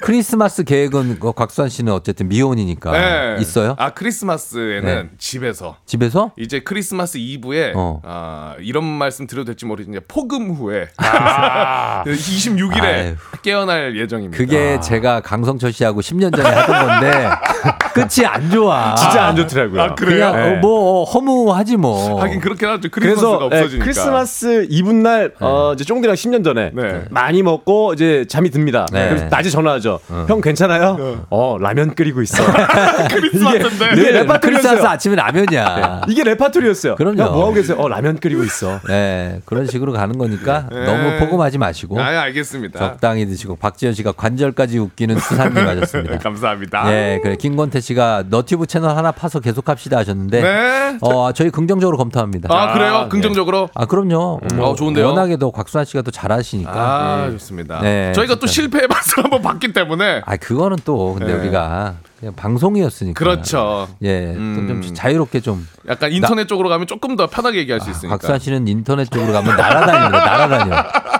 크리스마스 계획은 그 곽수환 씨는 어쨌든 미혼이니까 네. 있어요? 아 크리스마스에는 네. 집에서 집에서? 이제 크리스마스 이브에 어. 아, 이런 말씀 드려도 될지 모르겠는데 폭음 후에 [laughs] 아. [laughs] 26일에 아유. 깨어날 예정입니다. 그게 제가 강성철 씨하고 10년 전에 하던 건데 [laughs] 끝이 안 좋아. 진짜 안 좋더라고요. 아, 그래요? 그냥 네. 어, 뭐 허무하지 뭐. 하긴 그렇긴 하죠. 크리스마스가 그래서 예, 없어지니까. 크리스마스 이브날 어, 이제 쫑디랑 10년 전에 네. 많이 먹고 이제 잠이 듭니다. 네. 그래서 낮에 전화하죠. 형 괜찮아요? 어 라면 끓이고 있어. [laughs] 크리스마스인데. 이게 크리스마스 레파토리였어요. 아침에 라면이야. 이게 레파토리였어요. 그럼요. 야, 뭐 하고 계세요? 어 라면 끓이고 있어. 네, 그런 식으로 가는 거니까 네. 너무 포금하지 마시고 아, 알겠습니다. 적당히 드시고 박지현 씨가 관절까지 웃기는 수사님 [laughs] 하셨습니다. 감사합니다. 네, 그래 김건태 씨가 너튜브 채널 하나 파서 계속 합시다 하셨는데 네. 어, 저희 긍정적으로 검토합니다. 아, 그래요? 아, 긍정적으로? 아, 그럼요. 어, 좋은데요? 워낙에도 곽수환 씨가 또 잘하시니까. 아, 좋습니다. 네, 저희가 또 진짜. 실패의 맛을 [laughs] 한번 봤기 때문에. 아, 그거는 또 근데 네. 우리가 그냥 방송이었으니까. 그렇죠. 예, 음. 좀, 좀 자유롭게 좀. 약간 인터넷 쪽으로 가면 조금 더 편하게 얘기할 수 아, 있으니까. 곽수환 씨는 인터넷 쪽으로 가면 날아다닙니다. [laughs] 날아다녀.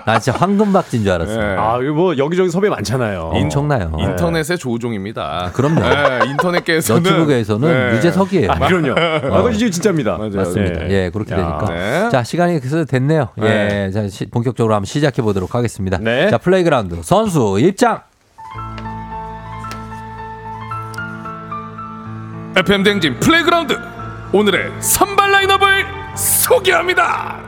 나 진짜 황금박쥐인 줄 알았어. 네. 아 이거 뭐 여기저기 섭외 많잖아요. 엄청나요. 인터넷의 조우종입니다. 그럼요. 네, 인터넷계에서는 너튜브계에서는 네. 유재석이에요. 아, 그럼요. [laughs] 아, 이거 진짜입니다. 맞아요. 맞습니다. 네. 예, 그렇게 야. 되니까. 네. 자, 시간이 그래서 됐네요. 예, 네. 자, 시- 본격적으로 한번 시작해 보도록 하겠습니다. 네. 자, 플레이그라운드 선수 입장. FM 대행진 플레이그라운드. 오늘의 선발 라인업을 소개합니다.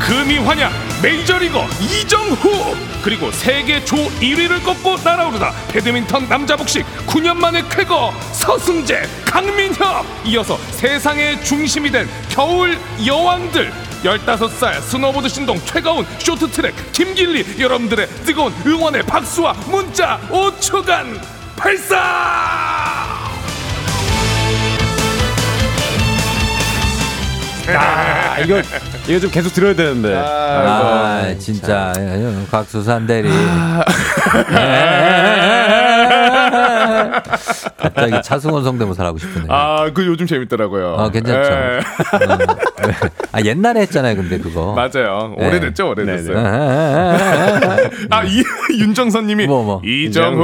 금의환향 메이저리거 이정후. 그리고 세계 조 1위를 꺾고 날아오르다 배드민턴 남자 복식 9년 만에 쾌거 서승재 강민혁. 이어서 세상의 중심이 된 겨울 여왕들. 15살 스노보드 신동 최가운 쇼트트랙 김길리 여러분들의 뜨거운 응원의 박수와 문자 5초간 발사 아, 이거 이거 좀 계속 들어야 되는데. 아, 진짜 예, 곽수산 대리. 아. 갑자기 차승원 성대모사 하고 싶네. 아, 아, 그 요즘 재밌더라고요. 아, 괜찮죠. 예. 아, 옛날에 했잖아요, 근데 그거. 맞아요. 네. 오래됐죠, 오래됐어요. 아, 아, 아, 아. 아, 이 윤정선 님이 뭐, 뭐. 이정후.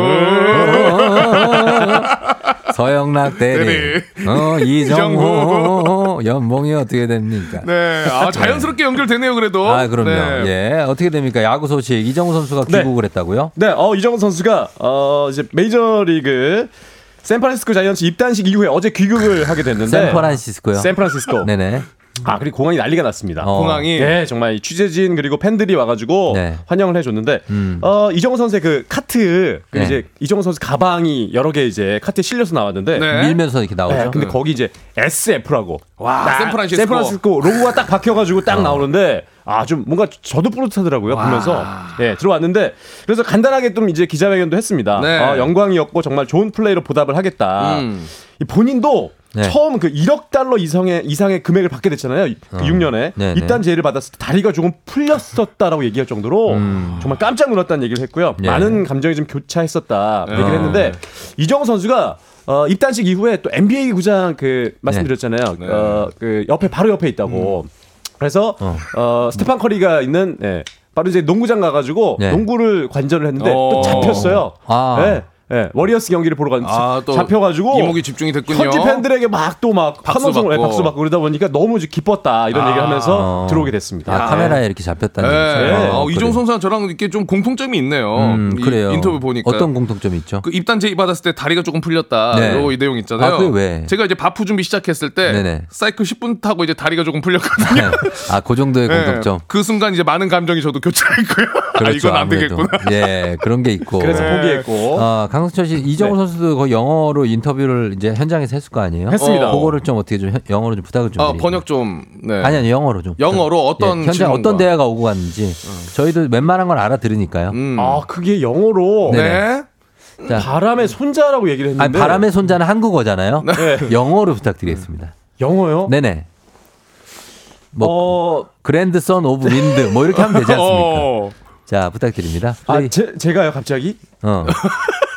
서영락 대리. 대리. 어, 이정호. 연봉이 어떻게 됩니까? 네, 아 자연스럽게 연결되네요, 그래도. 아, 그럼요. 네. 예. 어떻게 됩니까? 야구 소식. 이정우 선수가 네. 귀국을 했다고요? 네, 어 이정은 선수가 어 이제 메이저리그 샌프란시스코 자이언츠 입단식 이후에 어제 귀국을 하게 됐는데 샌프란시스코요. 샌프란시스코. 네네. 아 그리고 공항이 난리가 났습니다. 어. 공항이 네, 정말 이 취재진 그리고 팬들이 와가지고 네. 환영을 해줬는데 음. 어 이정우 선수의 그 카트 그 네. 이제 이정우 선수 가방이 여러 개 이제 카트에 실려서 나왔는데 네. 밀면서 이렇게 나오죠. 네, 근데 거기 이제 SF라고 와, 샌프란시스코. 샌프란시스코 로고가 딱 박혀가지고 어. 딱 나오는데 아 좀 뭔가 저도 뿌듯하더라고요 보면서 예 들어왔는데 그래서 간단하게 좀 이제 기자회견도 했습니다. 네. 어, 영광이었고 정말 좋은 플레이로 보답을 하겠다. 음. 이 본인도 네. 처음 그 1억 달러 이상의 이상의 금액을 받게 됐잖아요. 그 어. 6년에 네네. 이딴 제의를 받았을 때 다리가 조금 풀렸었다라고 얘기할 정도로 정말 깜짝 놀랐다는 얘기를 했고요. 음. 예. 많은 감정이 좀 교차했었다 어. 얘기를 했는데 이정후 선수가 어, 입단식 이후에 또 NBA 구장 그 말씀드렸잖아요. 네. 어, 그 옆에 바로 옆에 있다고. 그래서 어. 스테판 커리가 있는 예, 바로 이제 농구장 가가지고 네. 농구를 관전을 했는데 어. 또 잡혔어요. 아. 예, 예, 워리어스 경기를 보러 갔는데 아, 또 잡혀가지고 이목이 집중이 됐군요. 현지 팬들에게 막 또막 박수 예, 받고. 박수 받고 그러다 보니까 너무 기뻤다 이런 아. 얘기를 하면서 어. 들어오게 됐습니다. 아, 카메라에 이렇게 잡혔다는 네. 얘기죠. 어, 그래. 이정후 선수랑 저랑 이렇게 좀 공통점이 있네요. 음, 이 그래요. 인터뷰 보니까 어떤 공통점이 있죠? 그 입단 제의 받았을 때 다리가 조금 풀렸다. 네. 요이 내용 있잖아요. 아, 왜? 제가 이제 바프 준비 시작했을 때 네네. 사이클 10분 타고 이제 다리가 조금 풀렸거든요. 아, 그 정도의 네. 공통점. 그 순간 이제 많은 감정이 저도 [laughs] 교차했고요. 아, 그렇죠, 이건 안 아무래도. 되겠구나. 예, 그런 게 있고. 그래서 네. 포기했고 아, 강승철 씨, 이정우 네. 선수도 그 영어로 인터뷰를 이제 현장에서 했을 거 아니에요? 했습니다. 어, 그거를 좀 어떻게 좀 현- 영어로 좀 부탁을 좀. 아, 드리고. 번역 좀 네. 아니 아니 영어로 좀. 영어로 어떤 예, 현장? 어떤 대화가 오고 갔는지 저희도 웬만한 건 알아들으니까요. 음. 아 그게 영어로 네네. 네. 자, 바람의 손자라고 얘기를 아니, 했는데 바람의 손자는 한국어잖아요. 네. [laughs] 영어로 부탁드리겠습니다. 영어요? 네네. 뭐 어, grandson of wind 뭐 이렇게 하면 되지 않습니까? [laughs] 어. 자 부탁드립니다. 아 플레이. 제, 제가요 갑자기 어. [laughs]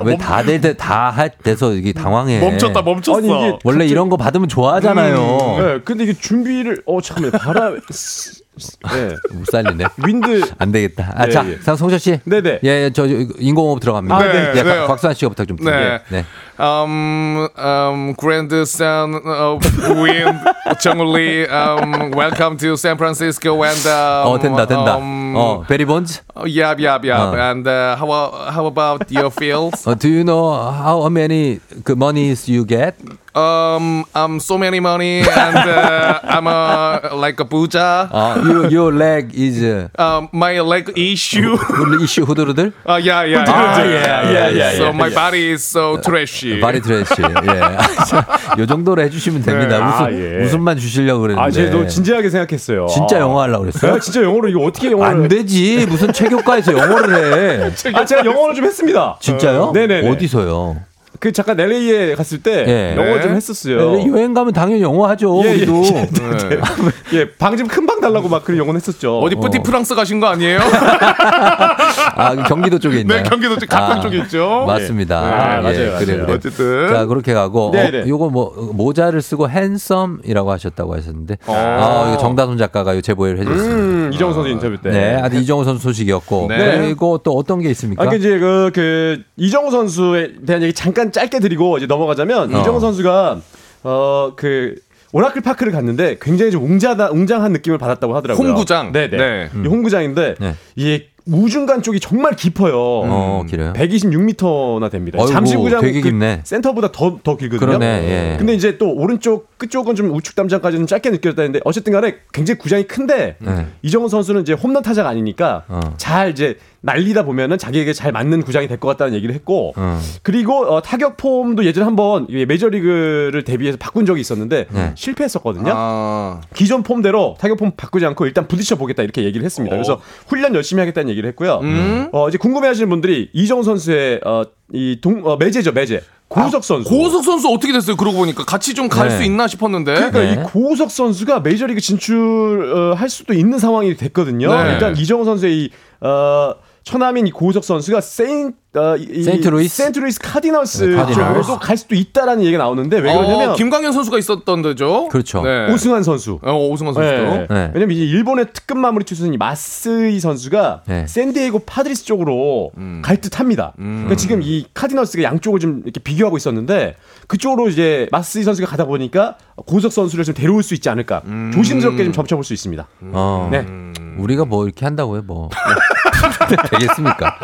왜 다들 다할 돼서 이게 당황해. 멈췄다 멈췄어. 아니, 이게 원래 이런 거 받으면 좋아하잖아요. 네, 근데 이게 준비를 어 잠깐만 바람 네. 못 살리네. 윈드 안 되겠다. 아, 예, 자, 예. 상송철 씨. 네네. 예, 예, 저 인공호흡 들어갑니다. 아, 네, 예, 네. 박- 박수환 씨가 부탁 좀 네. 드릴게요. 네. Um, um, grandson of wind, [laughs] 정울리, um, welcome to San Francisco and um, 어, 된다, 된다. Um, 어, 베리 본즈. oh, yep, yep, yep. 어. And uh, how how about your fields? 어, [laughs] do you know how many 그 monies you get? Um, um, so many money, and uh, [laughs] I'm a like a buja. 어, your, your leg is uh, Um, my leg issue. 이슈 후드르들? Uh, yeah, yeah, 아, yeah, 예, 예, 예, So 예, my 예. body is so trashy. 바리 트래쉬. 예. [laughs] [laughs] 요 정도로 해주시면 됩니다. 네, 웃음, 아, 예. 웃음만 주시려고 그랬는데. 아, 제가 진지하게 생각했어요. 진짜 영어 하려고 그랬어요? 네, 진짜 영어로 이거 어떻게 영어를 안 되지. 무슨 체육과에서 영어를 해. [laughs] 아, 제가 영어를 좀 했습니다. 진짜요? 네네네. 어디서요? 그 잠깐 LA에 갔을 때 예. 영어 네. 좀 했었어요. 네, 여행 가면 당연히 영어 하죠. 예, 예, 우리도. 예. [laughs] 예, 방 좀 큰 방 달라고 막 그런 영어 했었죠. 어디 뿌티 프랑스 가신 거 아니에요? [laughs] 아, 경기도 쪽에 있나요? 네, 경기도 쪽 가평 아, 쪽에 있죠. 맞습니다. 아, 예, 맞아요, 그래, 맞아요. 그래. 어쨌든. 자, 그렇게 가고. 네, 어, 네. 요거 뭐, 모자를 쓰고 핸섬이라고 하셨다고 하셨는데. 어. 아, 이거 정다솜 작가가 요 제보를 해줬습니다. 음, 이정우 선수 인터뷰 때. 네, 아주 이정우 선수 소식이었고. 네. 그리고 또 어떤 게 있습니까? 아, 그 이제 그, 그 이정우 선수에 대한 얘기 잠깐 짧게 드리고 이제 넘어가자면 어. 이정우 선수가 어그 오라클 파크를 갔는데 굉장히 좀 웅장한 웅장한 느낌을 받았다고 하더라고요. 홍구장. 네네. 네. 이 홍구장인데 네. 이게 우중간 쪽이 정말 깊어요. 어, 길어요? 126m나 됩니다. 어이구, 잠실구장 되게 그. 센터보다 더 더 길거든요. 그러네, 예. 근데 이제 또 오른쪽 끝쪽은 좀 우측 담장까지 는 짧게 느껴졌다는데 어쨌든 간에 굉장히 구장이 큰데 네. 이정우 선수는 이제 홈런 타자가 아니니까 어. 잘 이제 날리다 보면은 자기에게 잘 맞는 구장이 될 것 같다는 얘기를 했고 어. 그리고 어, 타격 폼도 예전에 한번 이 메이저리그를 대비해서 바꾼 적이 있었는데 네. 실패했었거든요. 아, 기존 폼대로 타격 폼 바꾸지 않고 일단 부딪혀 보겠다 이렇게 얘기를 했습니다. 그래서 훈련 열심히 하겠다는 얘기를 했고요. 음? 어, 이제 궁금해하시는 분들이 이정우 선수의 어, 이동 어, 매제죠 매제 고우석 선수. 고우석 선수 어떻게 됐어요? 그러고 보니까 같이 좀갈 네. 수 있나 싶었는데. 그러니까 네. 이 고우석 선수가 메이저리그 진출할 수도 있는 상황이 됐거든요. 네. 일단 이정우 선수의 이 어, 처남인 이 고우석 선수가 세인 어, 이- 세인트 루이스? 세인트 루이스 카디널스 네, 카디널스. 쪽으로도 갈 수도 있다라는 얘기가 나오는데 왜 그러냐면 어, 김광현 선수가 있었던 데죠. 그렇죠. 네. 오승환 선수. 어, 오승환 선수도. 네. 네. 왜냐면 이제 일본의 특급 마무리 투수인 이 마쓰이 선수가 네. 샌디에이고 파드리스 쪽으로 음. 갈 듯합니다. 그러니까 지금 이 카디널스가 양쪽을 좀 이렇게 비교하고 있었는데 그쪽으로 이제 마쓰이 선수가 가다 보니까 고우석 선수를 좀 데려올 수 있지 않을까 음. 조심스럽게 좀 점쳐볼 수 있습니다. 어. 네. 우리가 뭐 이렇게 한다고요, 뭐. [laughs] 되겠습니까?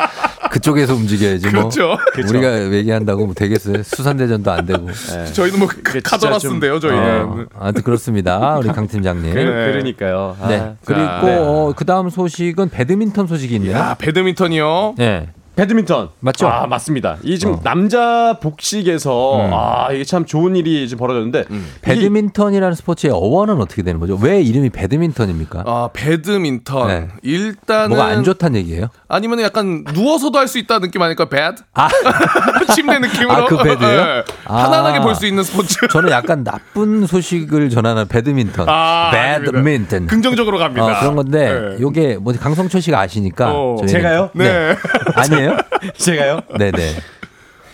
그쪽에서 움직여야지, 뭐. 그렇죠. 우리가 얘기한다고 뭐 되겠어요? 수산대전도 안 되고. [laughs] 저희는 뭐 카더라스인데요, 저희는. 어, 아무튼 그렇습니다. 우리 강 팀장님. 그, 네. 그러니까요. 아, 그리고 자, 네. 어, 그 다음 소식은 배드민턴 소식이 있네요. 야, 배드민턴이요. 네. 배드민턴 맞죠? 아 맞습니다. 이 지금 어. 남자 복식에서 음. 아 이게 참 좋은 일이 지금 벌어졌는데 배드민턴이라는 스포츠의 어원은 어떻게 되는 거죠? 왜 이름이 배드민턴입니까? 아 배드민턴 네. 일단은 뭐가 안 좋다는 얘기예요? 아니면 약간 누워서도 할 수 있다 느낌 아닐까 bed 아, [laughs] 침대 느낌으로 아, 그 bed예요? 네. 아. 편안하게 볼 수 있는 스포츠 저는 약간 나쁜 소식을 전하는 배드민턴. 아, 배드민턴. 긍정적으로 갑니다 어, 그런 건데 네. 요게 뭐 강성철 씨가 아시니까 어. 제가요? 네. [laughs] 아니에요? [laughs] 제가요? 네네.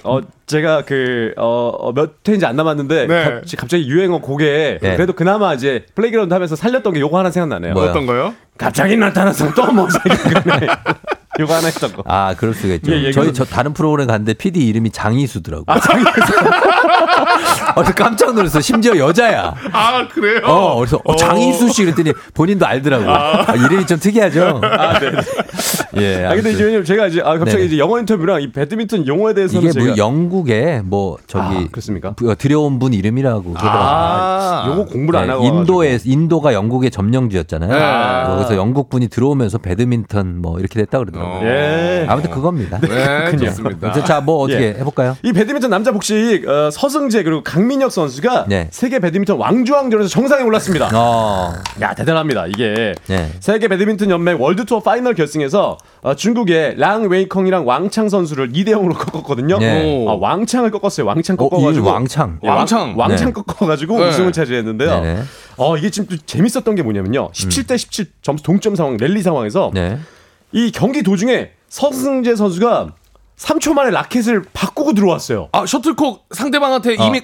어 제가 그어몇 회인지 안 남았는데 네. 갑- 갑자기 유행어 곡에 네. 그래도 그나마 이제 플레이그라운드 하면서 살렸던 게 요거 하나 생각나네요. 뭐요? 어떤 거요? 갑자기 나타나서 또뭐 생각나네. [laughs] 요거 하나 했던 거. 아, 그럴 수가 있죠. 예, 예, 저희 그럼- 저 다른 프로그램 갔는데 PD 이름이 장이수더라고. 아, 장이수. [laughs] 어, 깜짝 놀랐어. 심지어 여자야. 아 그래요? 어, 그래서 어, 장이수 씨 그랬더니 본인도 알더라고. 아, 이름이 좀 특이하죠. 아, 네. 예. 아 근데 아무튼. 이제 왜냐면 제가 이제 아 갑자기 네네. 이제 영어 인터뷰랑 이 배드민턴 용어에 대해서는 이게 제가 뭐 영국에 뭐 저기 아, 그렇습니까? 부- 들여온 분 이름이라고. 아, 요거 공부를 안 네, 하고 인도에 인도가 영국의 점령지였잖아요. 네. 거기서 영국 분이 들어오면서 배드민턴 뭐 이렇게 됐다 그러더라고요. 어. 예. 아무튼 그겁니다. 네. [laughs] 좋습니다 자, 뭐 어떻게 예. 해볼까요? 이 배드민턴 남자 복식 어, 서승재 그리고 강민혁 선수가 네. 세계 배드민턴 왕중왕전에서 정상에 올랐습니다. 어, 야 대단합니다. 이게 네. 세계 배드민턴 연맹 월드 투어 파이널 결승에서 어, 중국의 량 웨이컹이랑 왕창 선수를 2대 0으로 꺾었거든요. 네. 아, 왕창을 꺾었어요. 왕창 어, 이 꺾어가지고 왕창. 예, 왕- 왕창. 왕창 네. 꺾어가지고 네. 우승을 차지했는데요. 어 이게 지금 또 재밌었던 게 뭐냐면요. 17대 17 점수 동점 상황 랠리 상황에서 네. 이 경기 도중에 서승재 선수가 3초 만에 라켓을 바꾸고 들어왔어요. 아 셔틀콕 상대방한테 어. 이미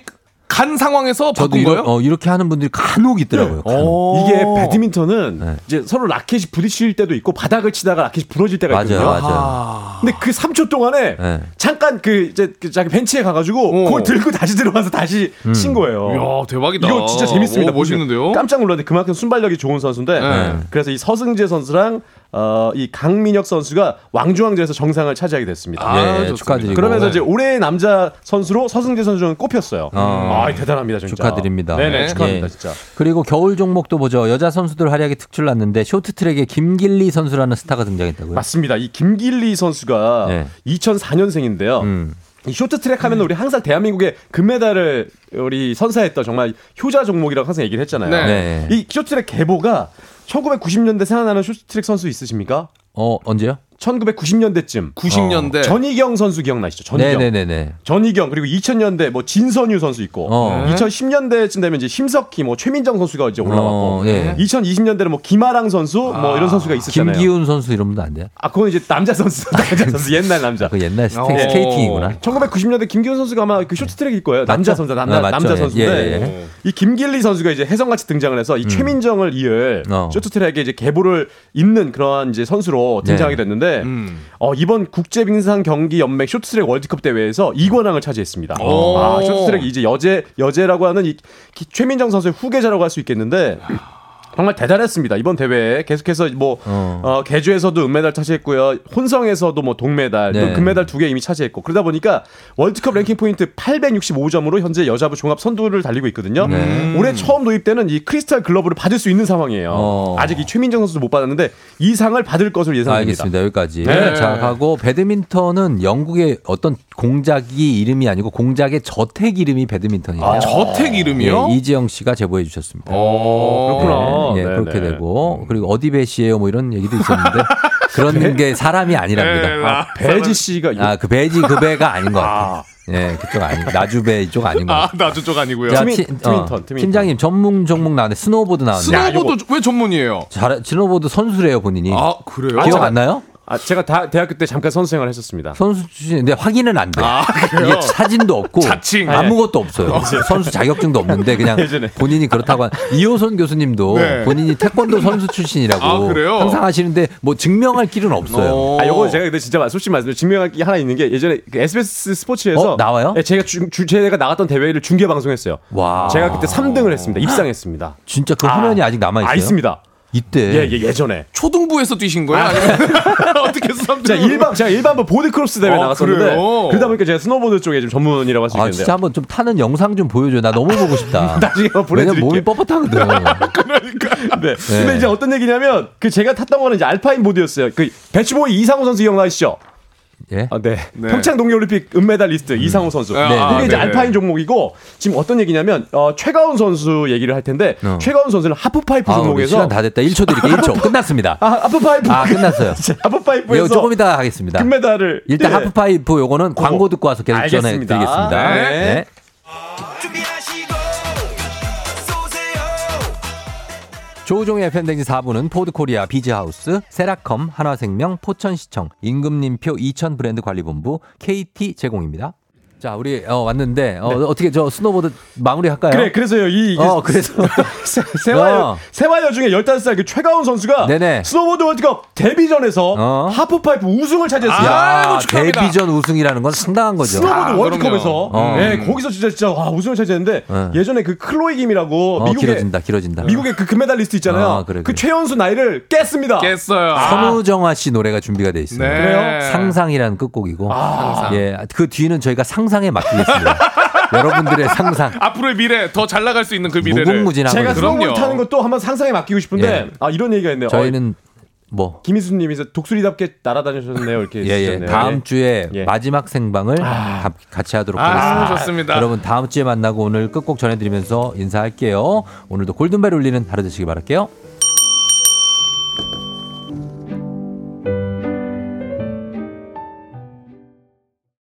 간 상황에서 바꾼 거예요? 어, 이렇게 하는 분들이 간혹 있더라고요. 간혹. 어. 이게 배드민턴은 네. 이제 서로 라켓이 부딪힐 때도 있고 바닥을 치다가 라켓이 부러질 때가 맞아요, 있거든요. 맞아요. 근데 그 3초 동안에 네. 잠깐 그 이제 그 자기 벤치에 가가지고 어. 그걸 들고 다시 들어와서 다시 음. 친 거예요. 이야 대박이다 이거 진짜 재밌습니다. 오, 멋있는데요? 깜짝 놀랐는데 그만큼 순발력이 좋은 선수인데 네. 그래서 이 서승재 선수랑 어, 이 강민혁 선수가 왕중왕전에서 정상을 차지하게 됐습니다. 아, 예. 축하드리고. 그러면서 네. 이제 올해의 남자 선수로 서승재 선수는 꼽혔어요. 어. 아, 대단합니다, 진짜. 축하드립니다. 네네, 네. 축하합니다, 예. 진짜. 그리고 겨울 종목도 보죠. 여자 선수들 활약이 특출났는데 쇼트트랙에 김길리 선수라는 스타가 등장했다고요. 맞습니다. 이 김길리 선수가 네. 2004년생인데요. 음. 이 쇼트트랙 하면 우리 항상 대한민국의 금메달을 우리 선사했던 정말 효자 종목이라고 항상 얘기를 했잖아요. 네. 네. 이 쇼트트랙 계보가 1990년대 생각나는 쇼트트랙 선수 있으십니까? 어, 언제요? 1990년대쯤 90년대 전희경 선수 기억나시죠? 전희경. 네네네네. 전희경 그리고 2000년대 뭐 진선유 선수 있고 어. 2010년대쯤 되면 이제 심석희 뭐 최민정 선수가 이제 올라왔고 어, 예. 2020년대는 뭐 김아랑 선수 뭐 이런 선수가 있었잖아요. 김기훈 선수 이런 분도 안 돼요? 아 그건 이제 남자 선수 남자 선수 옛날 남자. 그 옛날 스테, 어. 스케이팅이구나. 1990년대 김기훈 선수가 아마 그 쇼트트랙일 거예요. 남자 맞죠? 선수 남자, 아. 남자 예, 선수인데 예, 예. 이 김길리 선수가 이제 혜성같이 등장을 해서 이 최민정을 이을 음. 어. 쇼트트랙에 이제 계보를 잇는 그러한 이제 선수로 등장하게 네. 됐는데 음. 어, 이번 국제빙상 경기 연맹 쇼트트랙 월드컵 대회에서 2관왕을 차지했습니다. 오. 아, 쇼트트랙 이제 여제 여제라고 하는 이 기- 최민정 선수의 후계자라고 할 수 있겠는데 정말 대단했습니다. 이번 대회에 계속해서 뭐 어. 어, 개주에서도 은메달 차지했고요. 혼성에서도 뭐 동메달, 네. 또 금메달 두 개 이미 차지했고 그러다 보니까 월드컵 랭킹 포인트 865점으로 현재 여자부 종합 선두를 달리고 있거든요. 네. 올해 처음 도입되는 이 크리스탈 글러브를 받을 수 있는 상황이에요. 어. 아직 이 최민정 선수도 못 받았는데 이 상을 받을 것으로 예상됩니다. 알겠습니다. 여기까지. 네. 자, 가고 배드민턴은 영국의 어떤 공작이 이름이 아니고 공작의 저택 이름이 배드민턴이에요. 아, 저택 이름이요? 예, 이지영 씨가 제보해 주셨습니다. 어, 그렇구나. 예, 네네. 그렇게 되고 그리고 어디 배시예요 뭐 이런 얘기도 있었는데 [laughs] 그런 게 사람이 아니랍니다. 네, 아, 배지 씨가 아, 그 배지 그 배가 아닌 것 같아요. 예, 그쪽 아니 나주배 이쪽 아닌 것아 같아요. 나주 쪽 아니고요 자, 트윈- 어, 트윈턴. 팀장님 전문 종목 나왔는데 스노보드 나왔는데 스노보드 왜 전문이에요? 잘, 스노보드 선수래요 본인이. 아 그래요? 기억 안 나요? 아, 제가 다, 대학교 때 잠깐 선수 생활 했었습니다. 선수 출신인데 확인은 안 돼. 아, 그래요? 이게 사진도 없고 자칭. 아무것도 없어요. 선수 자격증도 없는데 그냥 [laughs] 예전에. 본인이 그렇다고 한 이호선 교수님도 네. 본인이 태권도 선수 출신이라고 아, 그래요? 항상 하시는데 뭐 증명할 길은 없어요. 어. 아, 요거 제가 근데 진짜 말- 솔직히 말씀드리면 증명할 게 하나 있는 게 예전에 그 SBS 스포츠에서 어, 나와요? 네, 제가 주, 주, 제가 나갔던 대회를 중계 방송했어요. 와. 제가 그때 3등을 했습니다. 입상했습니다. 진짜 그 화면이 아, 직 남아 있어요. 아, 있습니다. 이때 예, 예, 예전에. 초등부에서 뛰신 거예요? 아니면 [laughs] 어떻게 해서 제가 일반 제가 일반부 board cross 대회 아, 나갔었는데 그래요? 그러다 보니까 제가 스노보드 쪽에 좀 전문이라고 할수아 있겠는데요. 진짜 한번 좀 타는 영상 좀 보여줘. 나 너무 보고 싶다. [laughs] 나중에 한번 왜냐면 몸이 보내드릴게요. 뻣뻣하거든. [laughs] 네. 근데 이제 어떤 얘기냐면 그 제가 탔던 거는 이제 알파인 보드였어요. 그 배추보이 이상호 선수 기억나시죠? 예. 아, 네. 네. 평창 동계올림픽 은메달리스트 이상호 선수. 네. 이게 아, 이제 네. 알파인 종목이고 지금 어떤 얘기냐면 어, 최가온 선수 얘기를 할 텐데 어. 최가온 선수는 하프파이프 아, 종목에서 시간 다 됐다. 1초 드릴게요. 1초. 끝났습니다. 아, 하프파이프. 아, 끝났어요. [laughs] 하프파이프에서 이거 조금 이따 하겠습니다. 금메달을 일단 네. 하프파이프 요거는 광고 듣고 와서 계속 알겠습니다. 전해드리겠습니다. 네. 네. 조우종의 FM대행진 4부는 포드코리아 비즈하우스, 세라컴, 한화생명, 포천시청, 임금님표 2000 브랜드 관리본부, KT 제공입니다. 자, 우리 어, 왔는데 어, 어떻게 저 스노보드 마무리할까요? 그래, 그래서요. 이 이게 어, 그래서 [laughs] 세- 세화여, 어. 세화여 중에 15살 그 최가온 선수가 네네. 스노보드 월드컵 데뷔전에서 어. 하프파이프 우승을 차지했습니다. 야, 아이고, 축하합니다. 데뷔전 우승이라는 건 상당한 거죠. 스노보드 아, 월드컵에서 그럼요. 네, 어. 거기서 진짜 진짜 와, 우승을 차지했는데 어. 예전에 그 클로이 김이라고 어, 미국의 길어진다, 길어진다. 미국의 그 금메달리스트 있잖아요. 어, 그래, 그 그래. 최연수 나이를 깼습니다. 깼어요. 선우정아 씨 노래가 준비가 돼 있습니다. 네. 그래요? 상상이라는 끝곡이고, 아. 예, 그 뒤는 저희가 상 상에 맡기겠습니다. [laughs] 여러분들의 상상. 앞으로의 미래 더 잘 나갈 수 있는 그 미래를 무궁무진한 제가 그럼요. 타는 것도 한번 상상에 맡기고 싶은데 예. 아 이런 얘기가 있네요. 어, 저희는 뭐 김희수님이 독수리답게 날아다니셨네요. 이렇게 [laughs] 예, 예. 다음 예. 주에 예. 마지막 생방을 가- 같이 하도록 아, 하겠습니다. 좋습니다. 여러분 다음 주에 만나고 오늘 끝곡 전해드리면서 인사할게요. 오늘도 골든벨 울리는 하루 되시길 바랄게요.